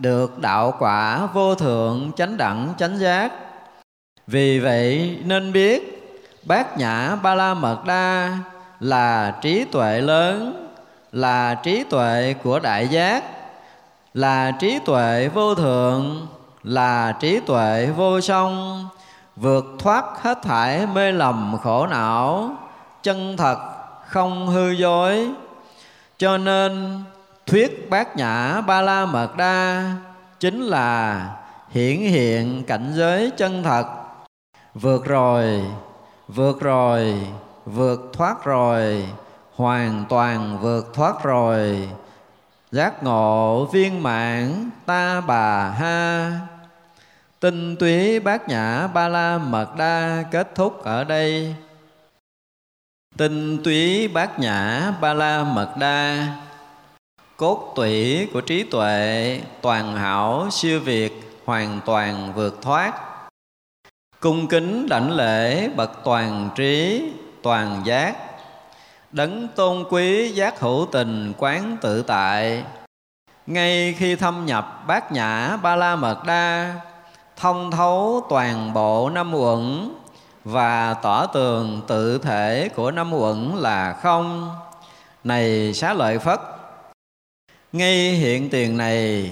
được đạo quả vô thượng chánh đẳng chánh giác. Vì vậy nên biết, bát nhã ba la mật đa là trí tuệ lớn, là trí tuệ của đại giác, là trí tuệ vô thượng, là trí tuệ vô song, vượt thoát hết thải mê lầm khổ não, chân thật không hư dối. Cho nên thuyết bát nhã ba la mật đa chính là hiển hiện cảnh giới chân thật. Vượt rồi vượt rồi, vượt thoát rồi, hoàn toàn vượt thoát rồi. Giác ngộ viên mãn ta bà ha. Tinh túy bát nhã ba la mật đa kết thúc ở đây. Tinh túy bát nhã ba la mật đa cốt tủy của trí tuệ, toàn hảo, siêu việt, hoàn toàn vượt thoát. Cung kính đảnh lễ bậc toàn trí, toàn giác. Đấng tôn quý giác hữu tình quán tự tại. Ngay khi thâm nhập bát nhã ba la mật đa, thông thấu toàn bộ năm uẩn và tỏ tường tự thể của năm uẩn là không. Này xá lợi phất ngay hiện tiền này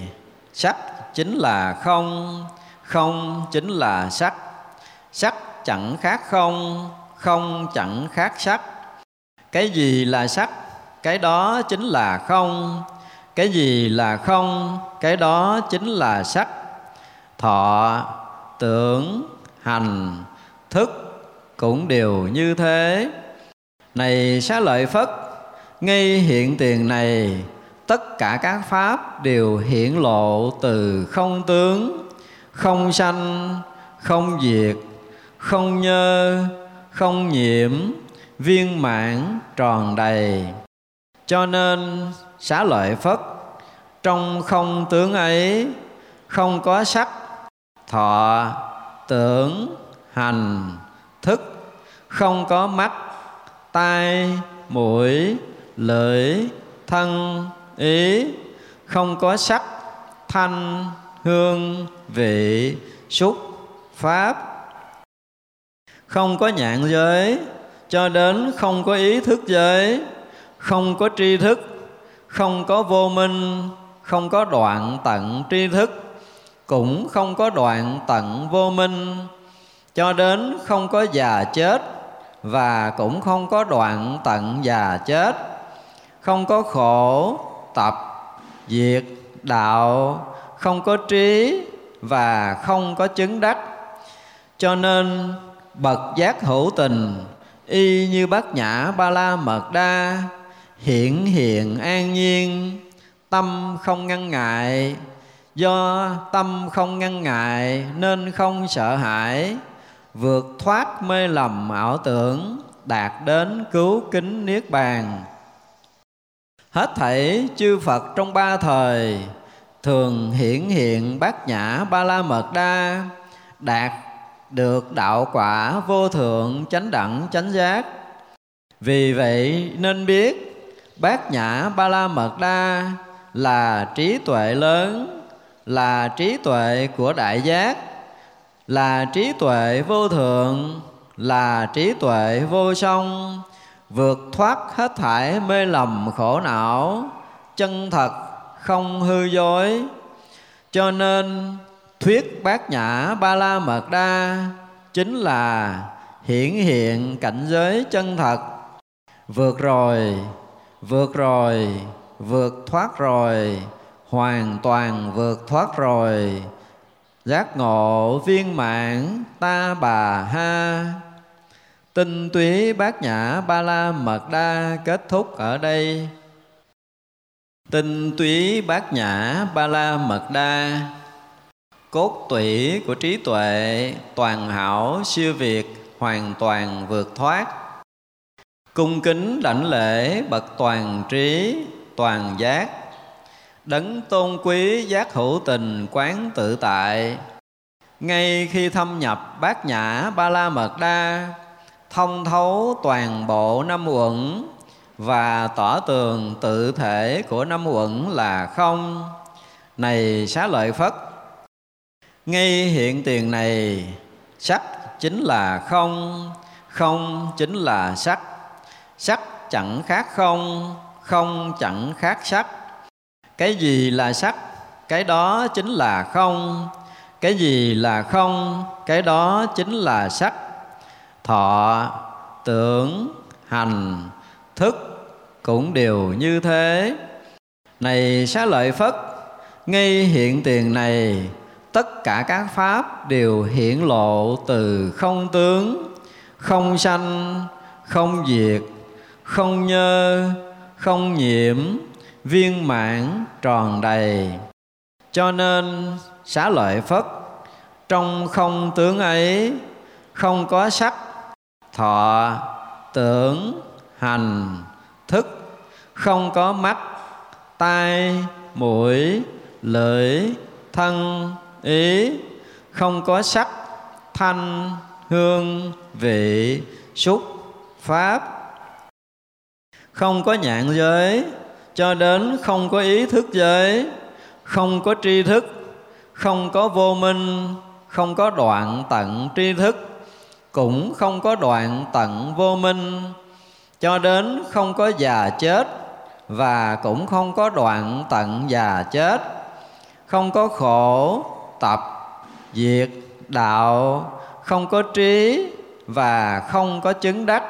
sắc chính là không không chính là sắc sắc chẳng khác không không chẳng khác sắc cái gì là sắc cái đó chính là không. Cái gì là không? Cái đó chính là sắc thọ, tưởng, hành, thức cũng đều như thế. Này xá lợi phất, ngay hiện tiền này tất cả các pháp đều hiển lộ từ không tướng, không sanh, không diệt, không nhơ, không nhiễm, viên mãn, tròn đầy. Cho nên, xá lợi phất, trong không tướng ấy, không có sắc, thọ, tưởng, hành, thức, không có mắt, tai, mũi, lưỡi, thân ý, không có sắc, thanh, hương, vị xúc pháp. Không có nhãn giới, cho đến không có ý thức giới. Không có tri thức, không có vô minh, không có đoạn tận tri thức. Cũng không có đoạn tận vô minh. Cho đến không có già chết, và cũng không có đoạn tận già chết. Không có khổ tập, diệt đạo, không có trí và không có chứng đắc. Cho nên bậc giác hữu tình, y như bát nhã ba la mật đa, hiển hiện an nhiên, tâm không ngăn ngại. Do tâm không ngăn ngại nên không sợ hãi, vượt thoát mê lầm ảo tưởng, đạt đến cứu kính niết bàn hết thảy chư phật trong ba thời, thường hiển hiện bát nhã ba la mật đa, đạt được đạo quả vô thượng chánh đẳng chánh giác. Vì vậy nên biết bát nhã ba la mật đa là trí tuệ lớn, là trí tuệ của đại giác, là trí tuệ vô thượng, là trí tuệ vô song vượt thoát hết thải mê lầm khổ não, chân thật không hư dối. Cho nên, thuyết bát nhã ba la mật đa chính là hiển hiện cảnh giới chân thật. Vượt rồi vượt rồi, vượt thoát rồi, hoàn toàn vượt thoát rồi. Giác ngộ viên mãn ta bà ha tinh túy bát nhã ba la mật đa kết thúc ở đây. Tinh túy bát nhã ba la mật đa cốt tủy của trí tuệ, toàn hảo, siêu việt, hoàn toàn vượt thoát. Cung kính đảnh lễ bậc toàn trí, toàn giác. Đấng tôn quý giác hữu tình quán tự tại. Ngay khi thâm nhập bát nhã ba la mật đa thông thấu toàn bộ năm uẩn và tỏ tường tự thể của năm uẩn là không. Này xá lợi phất, ngay hiện tiền này sắc chính là không không chính là sắc. Sắc chẳng khác không không chẳng khác sắc. Cái gì là sắc, cái đó chính là không. Cái gì là không, cái đó chính là sắc thọ, tưởng, hành, thức cũng đều như thế. Này xá lợi phất, ngay hiện tiền này, tất cả các pháp đều hiển lộ từ không tướng, không sanh, không diệt, không nhơ, không nhiễm, viên mãn tròn đầy. Cho nên xá lợi phất, trong không tướng ấy, không có sắc thọ, tưởng, hành, thức. Không có mắt, tai, mũi, lưỡi, thân, ý. Không có sắc, thanh, hương, vị, xúc, pháp. Không có nhạn giới, cho đến không có ý thức giới. Không có tri thức, không có vô minh, không có đoạn tận tri thức cũng không có đoạn tận vô minh, cho đến không có già chết và cũng không có đoạn tận già chết. Không có khổ, tập, diệt, đạo, không có trí và không có chứng đắc.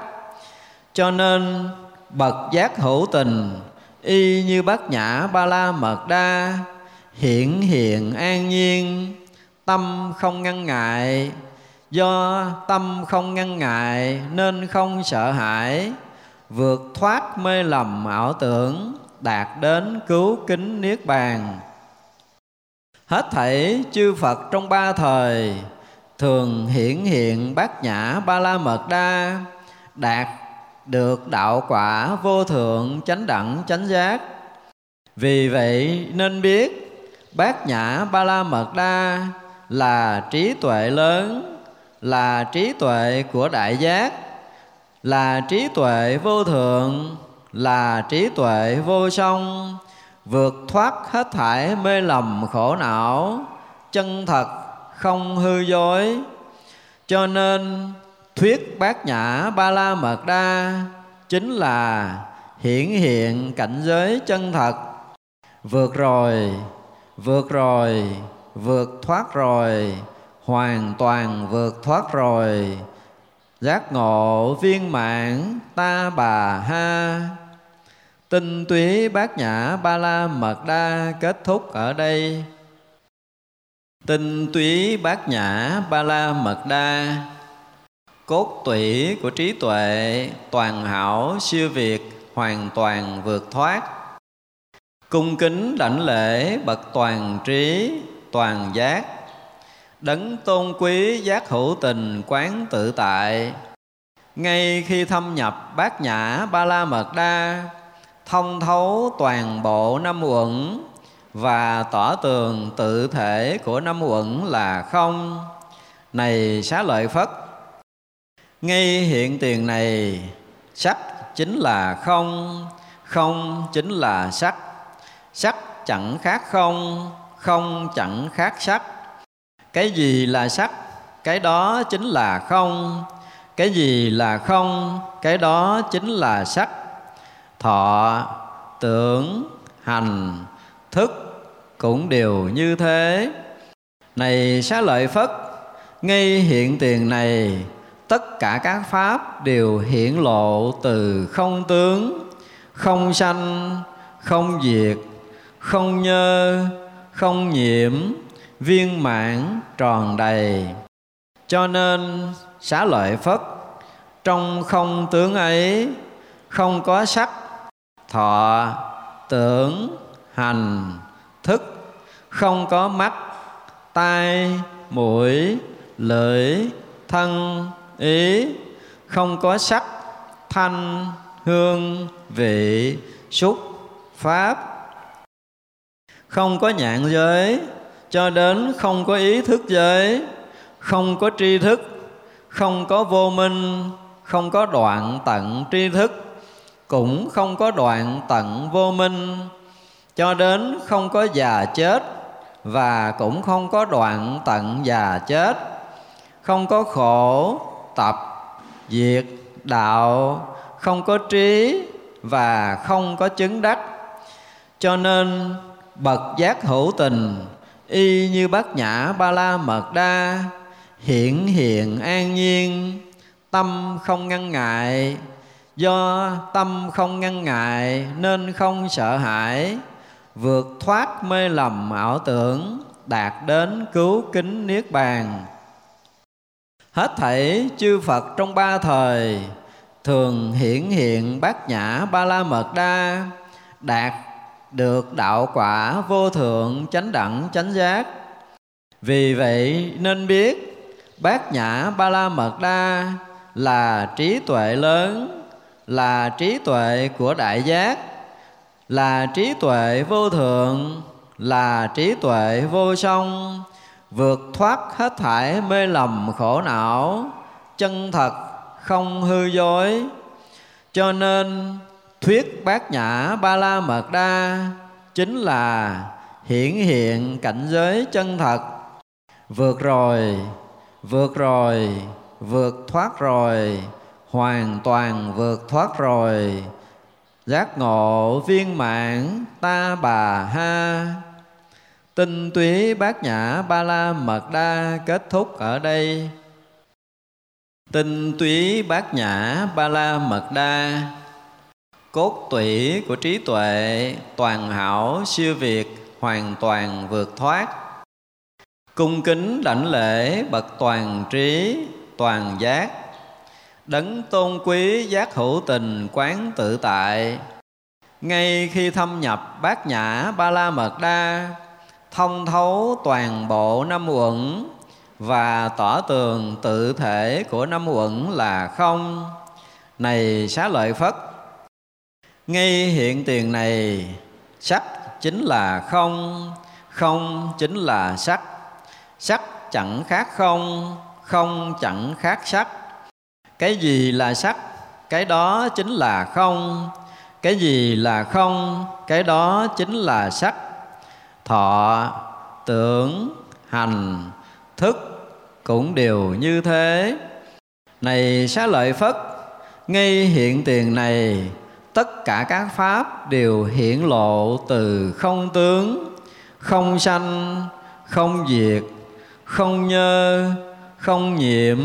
Cho nên, bậc giác hữu tình, y như bát nhã ba la mật đa hiện hiện an nhiên, tâm không ngăn ngại do tâm không ngăn ngại, nên không sợ hãi. Vượt thoát mê lầm ảo tưởng, đạt đến cứu kính niết bàn. Hết thảy chư phật trong ba thời, thường hiển hiện bát nhã ba la mật đa, đạt được đạo quả vô thượng chánh đẳng chánh giác. Vì vậy nên biết, bát nhã ba la mật đa là trí tuệ lớn là trí tuệ của đại giác, là trí tuệ vô thượng, là trí tuệ vô song, vượt thoát hết thải mê lầm khổ não, chân thật không hư dối. Cho nên, thuyết bát nhã ba la mật đa chính là hiển hiện cảnh giới chân thật. Vượt rồi vượt rồi, vượt thoát rồi hoàn toàn vượt thoát rồi. Giác ngộ viên mãn, ta bà ha. Tinh túy bát nhã ba la mật đa kết thúc ở đây. Tinh túy bát nhã ba la mật đa. Cốt tủy của trí tuệ, toàn hảo, siêu việt, hoàn toàn vượt thoát. Cung kính đảnh lễ bậc toàn trí, toàn giác đấng tôn quý giác hữu tình quán tự tại. Ngay khi thâm nhập bát nhã ba la mật đa thông thấu toàn bộ năm uẩn và tỏ tường tự thể của năm uẩn là không. Này xá lợi phất, ngay hiện tiền này sắc chính là không không chính là sắc. Sắc chẳng khác không không chẳng khác sắc cái gì là sắc, cái đó chính là không. Cái gì là không, cái đó chính là sắc. Thọ, tưởng, hành, thức cũng đều như thế. Này xá lợi phất, ngay hiện tiền này, tất cả các pháp đều hiển lộ từ không tướng, không sanh, không diệt, không nhơ, không nhiễm viên mãn tròn đầy. Cho nên xá lợi phất, trong không tướng ấy, không có sắc, thọ, tưởng, hành, thức, không có mắt, tai, mũi, lưỡi, thân, ý, không có sắc, thanh, hương, vị, xúc, pháp, không có nhạn giới cho đến không có ý thức giới không có tri thức, không có vô minh, không có đoạn tận tri thức, cũng không có đoạn tận vô minh. Cho đến không có già chết và cũng không có đoạn tận già chết. Không có khổ, tập, diệt, đạo, không có trí và không có chứng đắc. Cho nên bậc giác hữu tình y như bát nhã ba la mật đa hiển hiện an nhiên, tâm không ngăn ngại. Do tâm không ngăn ngại nên không sợ hãi, vượt thoát mê lầm ảo tưởng, đạt đến cứu kính niết bàn. Hết thảy chư phật trong ba thời, thường hiển hiện bát nhã ba la mật đa đạt được đạo quả vô thượng chánh đẳng chánh giác. Vì vậy nên biết, bát nhã ba la mật đa là trí tuệ lớn, là trí tuệ của đại giác, là trí tuệ vô thượng, là trí tuệ vô song, vượt thoát hết thải mê lầm khổ não, chân thật không hư dối. Cho nên thuyết bát nhã ba la mật đa chính là hiển hiện cảnh giới chân thật. Vượt rồi vượt rồi, vượt thoát rồi, hoàn toàn vượt thoát rồi. Giác ngộ viên mãn ta bà ha. Tinh túy bát nhã ba la mật đa kết thúc ở đây. Tinh túy bát nhã ba la mật đa cốt tủy của trí tuệ, toàn hảo, siêu việt, hoàn toàn vượt thoát. Cung kính đảnh lễ bậc toàn trí, toàn giác. Đấng tôn quý giác hữu tình quán tự tại. Ngay khi thâm nhập bát nhã ba la mật đa, thông thấu toàn bộ năm uẩn và tỏ tường tự thể của năm uẩn là không. Này xá lợi phất ngay hiện tiền này, sắc chính là không không chính là sắc. Sắc chẳng khác không không chẳng khác sắc. Cái gì là sắc? Cái đó chính là không. Cái gì là không? Cái đó chính là sắc. Thọ, tưởng, hành, thức cũng đều như thế. Này xá lợi phất, ngay hiện tiền này tất cả các pháp đều hiển lộ từ không tướng, không sanh, không diệt, không nhơ, không nhiễm,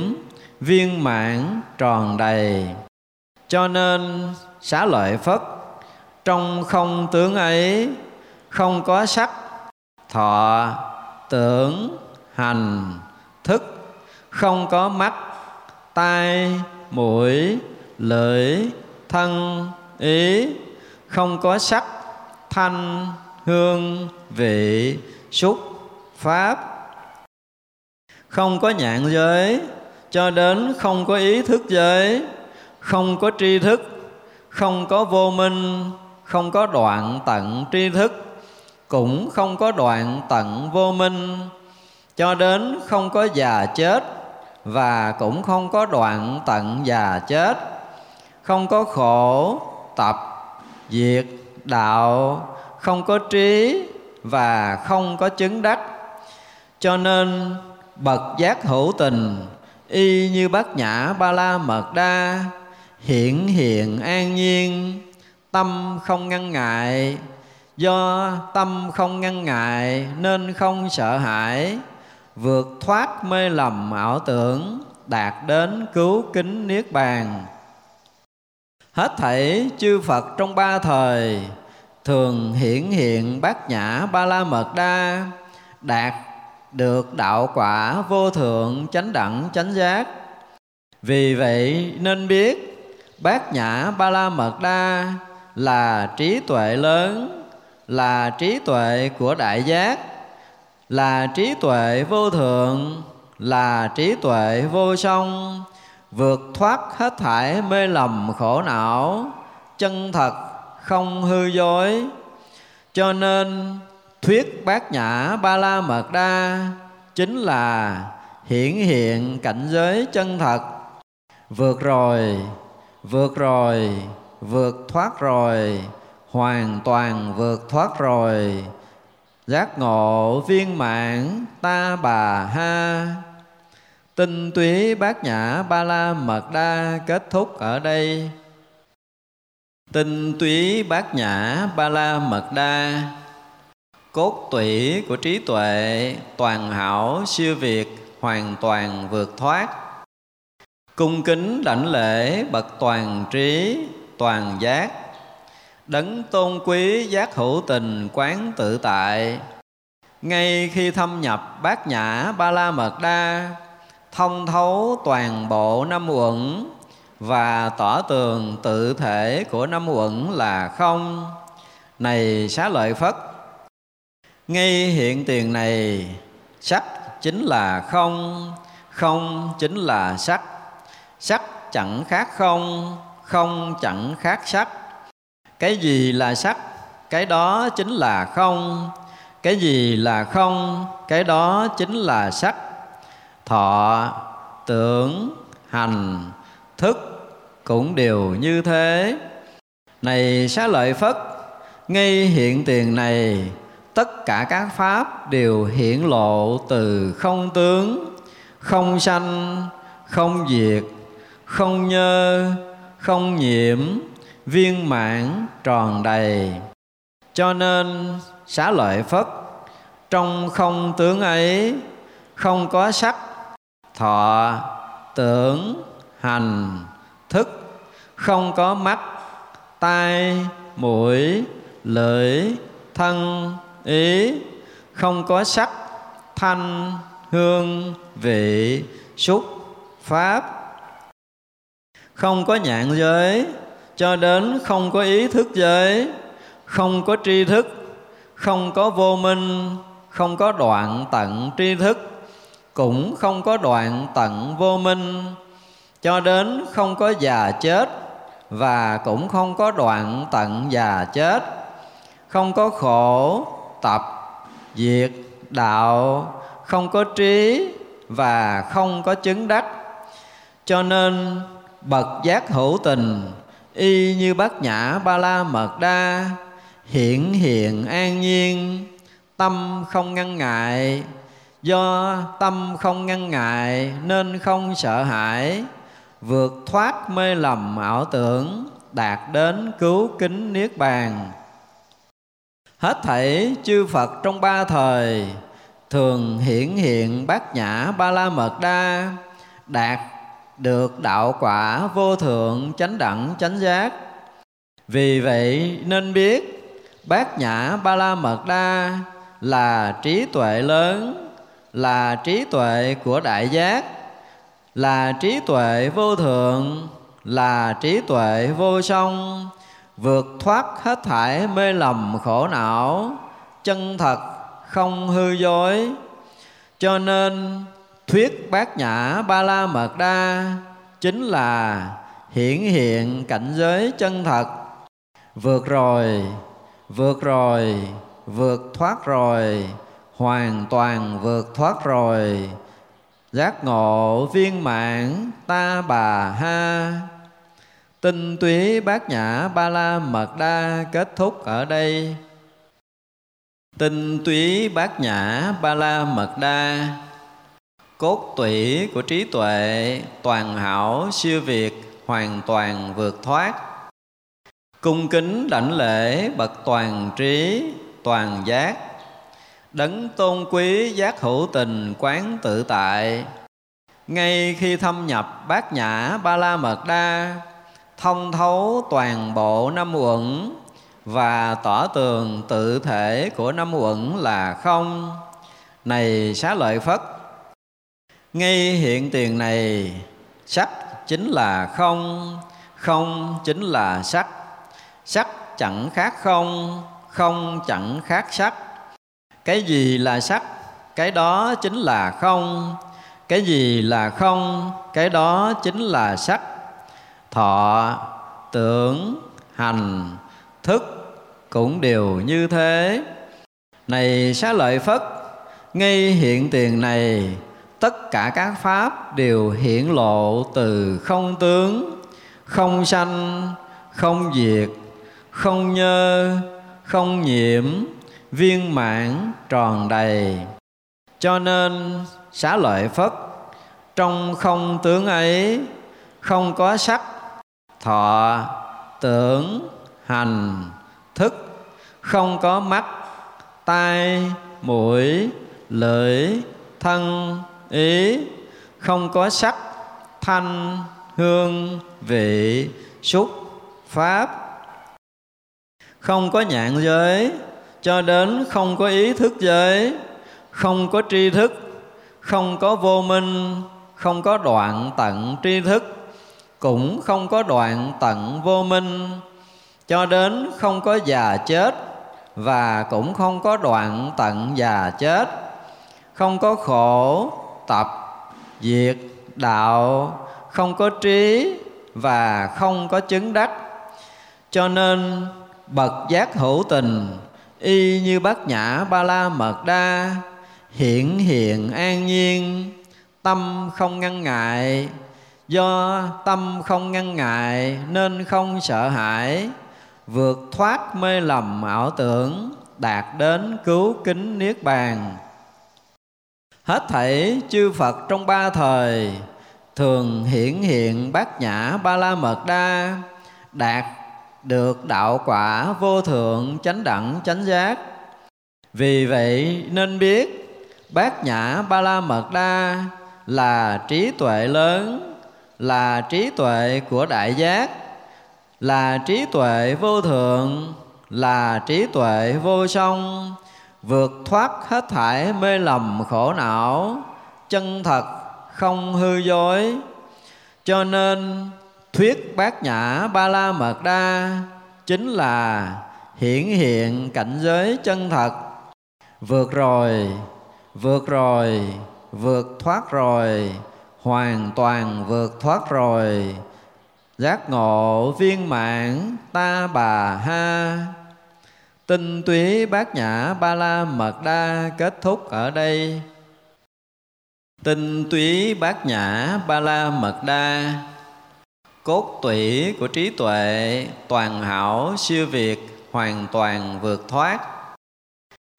viên mãn, tròn đầy. Cho nên, xá lợi phất, trong không tướng ấy, không có sắc, thọ, tưởng, hành, thức, không có mắt, tai, mũi, lưỡi, thân ý, không có sắc, thanh, hương, vị, xúc, pháp. Không có nhạn giới, cho đến không có ý thức giới. Không có tri thức, không có vô minh, không có đoạn tận tri thức. Cũng không có đoạn tận vô minh. Cho đến không có già chết, và cũng không có đoạn tận già chết. Không có khổ tập, diệt đạo, không có trí và không có chứng đắc. Cho nên, bậc giác hữu tình, y như bát nhã ba la mật đa hiện hiện an nhiên, tâm không ngăn ngại. Do tâm không ngăn ngại nên không sợ hãi, vượt thoát mê lầm ảo tưởng, đạt đến cứu kính niết bàn hết thảy chư phật trong ba thời, thường hiển hiện bát nhã ba la mật đa, đạt được đạo quả vô thượng, chánh đẳng, chánh giác. Vì vậy nên biết, bát nhã ba la mật đa là trí tuệ lớn, là trí tuệ của đại giác, là trí tuệ vô thượng, là trí tuệ vô song vượt thoát hết thải mê lầm khổ não, chân thật không hư dối. Cho nên, thuyết bát nhã ba la mật đa chính là hiển hiện cảnh giới chân thật. Vượt rồi vượt rồi, vượt thoát rồi, hoàn toàn vượt thoát rồi. Giác ngộ viên mãn ta bà ha tinh túy bát nhã ba la mật đa kết thúc ở đây. Tinh túy bát nhã ba la mật đa. Cốt tủy của trí tuệ toàn hảo siêu việt hoàn toàn vượt thoát. Cung kính đảnh lễ bậc toàn trí, toàn giác. Đấng tôn quý giác hữu tình quán tự tại. Ngay khi thâm nhập bát nhã ba la mật đa thông thấu toàn bộ năm uẩn và tỏ tường tự thể của năm uẩn là không. Này xá lợi phất, ngay hiện tiền này sắc chính là không không chính là sắc. Sắc chẳng khác không không chẳng khác sắc. Cái gì là sắc, cái đó chính là không. Cái gì là không, cái đó chính là sắc thọ, tưởng, hành, thức cũng đều như thế. Này xá lợi phất, ngay hiện tiền này, tất cả các pháp đều hiển lộ từ không tướng, không sanh, không diệt, không nhơ, không nhiễm, viên mãn tròn đầy. Cho nên xá lợi phất, trong không tướng ấy, không có sắc thọ, tưởng, hành, thức. Không có mắt, tai, mũi, lưỡi, thân, ý. Không có sắc, thanh, hương, vị, xúc, pháp. Không có nhạn giới, cho đến không có ý thức giới. Không có tri thức, không có vô minh, không có đoạn tận tri thức cũng không có đoạn tận vô minh, cho đến không có già chết và cũng không có đoạn tận già chết. Không có khổ, tập, diệt, đạo, không có trí và không có chứng đắc. Cho nên, bậc giác hữu tình, y như bát nhã ba la mật đa hiện hiện an nhiên, tâm không ngăn ngại do tâm không ngăn ngại, nên không sợ hãi. Vượt thoát mê lầm ảo tưởng, đạt đến cứu kính niết bàn. Hết thảy chư phật trong ba thời, thường hiển hiện bát nhã ba la mật đa, đạt được đạo quả vô thượng chánh đẳng chánh giác. Vì vậy nên biết, bát nhã ba la mật đa là trí tuệ lớn là trí tuệ của đại giác, là trí tuệ vô thượng, là trí tuệ vô song, vượt thoát hết thải mê lầm khổ não, chân thật không hư dối. Cho nên, thuyết bát nhã ba la mật đa chính là hiển hiện cảnh giới chân thật. Vượt rồi vượt rồi, vượt thoát rồi hoàn toàn vượt thoát rồi. Giác ngộ viên mãn, ta bà ha. Tinh túy bát nhã ba la mật đa kết thúc ở đây. Tinh túy bát nhã ba la mật đa. Cốt tủy của trí tuệ, toàn hảo, siêu việt, hoàn toàn vượt thoát. Cung kính đảnh lễ bậc toàn trí, toàn giác đấng tôn quý giác hữu tình quán tự tại. Ngay khi thâm nhập bát nhã ba la mật đa thông thấu toàn bộ năm uẩn và tỏ tường tự thể của năm uẩn là không. Này xá lợi phất, ngay hiện tiền này sắc chính là không không chính là sắc. Sắc chẳng khác không không chẳng khác sắc cái gì là sắc, cái đó chính là không. Cái gì là không, cái đó chính là sắc. Thọ, tưởng, hành, thức cũng đều như thế. Này xá lợi phất, ngay hiện tiền này, tất cả các pháp đều hiển lộ từ không tướng, không sanh, không diệt, không nhơ, không nhiễm viên mãn tròn đầy. Cho nên xá lợi phất, trong không tướng ấy, không có sắc, thọ, tưởng, hành, thức, không có mắt, tai, mũi, lưỡi, thân, ý, không có sắc, thanh, hương, vị, xúc, pháp, không có nhạn giới cho đến không có ý thức giới không có tri thức, không có vô minh, không có đoạn tận tri thức, cũng không có đoạn tận vô minh. Cho đến không có già chết và cũng không có đoạn tận già chết. Không có khổ, tập, diệt, đạo, không có trí và không có chứng đắc. Cho nên bậc giác hữu tình y như bát nhã ba la mật đa hiện hiện an nhiên, tâm không ngăn ngại. Do tâm không ngăn ngại nên không sợ hãi, vượt thoát mê lầm ảo tưởng, đạt đến cứu kính niết bàn. Hết thảy chư phật trong ba thời, thường hiển hiện bát nhã ba la mật đa, đạt được đạo quả vô thượng chánh đẳng chánh giác. Vì vậy nên biết, bát nhã ba la mật đa là trí tuệ lớn, là trí tuệ của đại giác, là trí tuệ vô thượng, là trí tuệ vô song, vượt thoát hết thải mê lầm khổ não, chân thật không hư dối. Cho nên thuyết bát nhã ba la mật đa chính là hiển hiện cảnh giới chân thật. Vượt rồi vượt rồi, vượt thoát rồi, hoàn toàn vượt thoát rồi. Giác ngộ viên mãn ta bà ha. Tinh túy bát nhã ba la mật đa kết thúc ở đây. Tinh túy bát nhã ba la mật đa cốt tủy của trí tuệ, toàn hảo, siêu việt, hoàn toàn vượt thoát.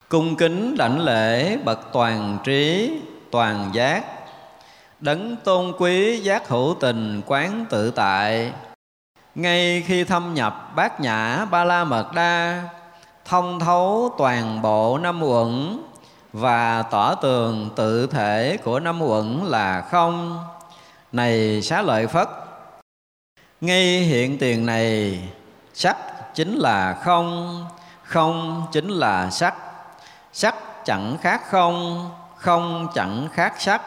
Cung kính đảnh lễ bậc toàn trí, toàn giác. Đấng tôn quý giác hữu tình quán tự tại. Ngay khi thâm nhập bát nhã ba la mật đa, thông thấu toàn bộ năm uẩn và tỏ tường tự thể của năm uẩn là không. Này xá lợi phất ngay hiện tiền này, sắc chính là không không chính là sắc. Sắc chẳng khác không không chẳng khác sắc.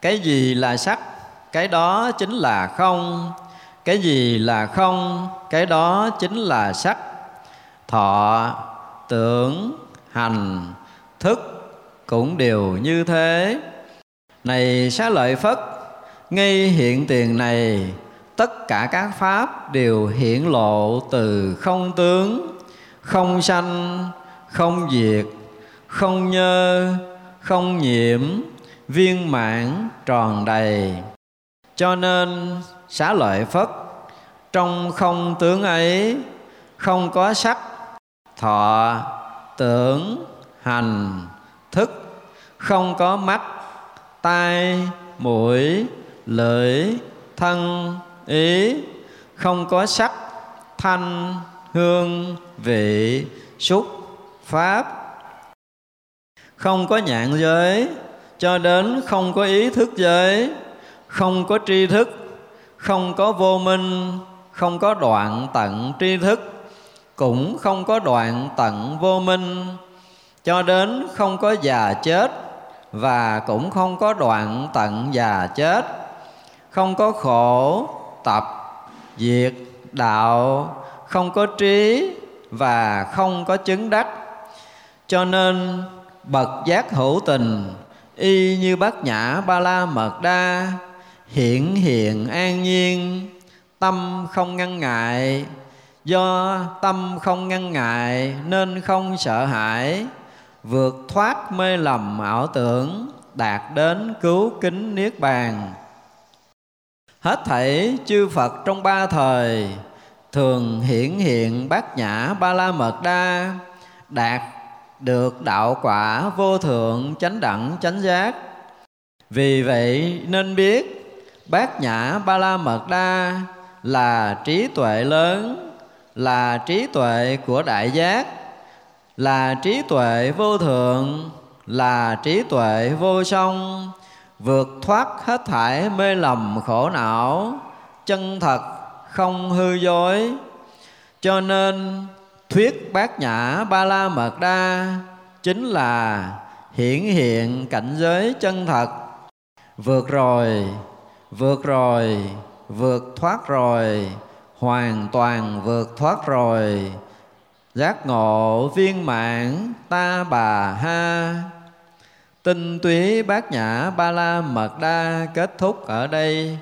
Cái gì là sắc? Cái đó chính là không. Cái gì là không? Cái đó chính là sắc. Thọ, tưởng, hành, thức cũng đều như thế. Này xá lợi phất, ngay hiện tiền này tất cả các pháp đều hiển lộ từ không tướng, không sanh, không diệt, không nhơ, không nhiễm, viên mãn, tròn đầy. Cho nên, xá lợi phất, trong không tướng ấy, không có sắc, thọ, tưởng, hành, thức, không có mắt, tai, mũi, lưỡi, thân ý, không có sắc, thanh, hương, vị, xúc, pháp. Không có nhạn giới, cho đến không có ý thức giới. Không có tri thức, không có vô minh, không có đoạn tận tri thức. Cũng không có đoạn tận vô minh. Cho đến không có già chết, và cũng không có đoạn tận già chết. Không có khổ tập, diệt đạo, không có trí và không có chứng đắc. Cho nên, bậc giác hữu tình, y như bát nhã ba la mật đa hiện hiện an nhiên, tâm không ngăn ngại. Do tâm không ngăn ngại nên không sợ hãi, vượt thoát mê lầm ảo tưởng, đạt đến cứu kính niết bàn hết thảy chư phật trong ba thời, thường hiển hiện bát nhã ba la mật đa, đạt được đạo quả vô thượng, chánh đẳng, chánh giác. Vì vậy nên biết, bát nhã ba la mật đa là trí tuệ lớn, là trí tuệ của đại giác, là trí tuệ vô thượng, là trí tuệ vô song vượt thoát hết thải mê lầm khổ não, chân thật không hư dối. Cho nên, thuyết bát nhã ba la mật đa chính là hiển hiện cảnh giới chân thật. Vượt rồi vượt rồi, vượt thoát rồi, hoàn toàn vượt thoát rồi. Giác ngộ viên mãn ta bà ha tinh túy bát nhã ba la mật đa kết thúc ở đây.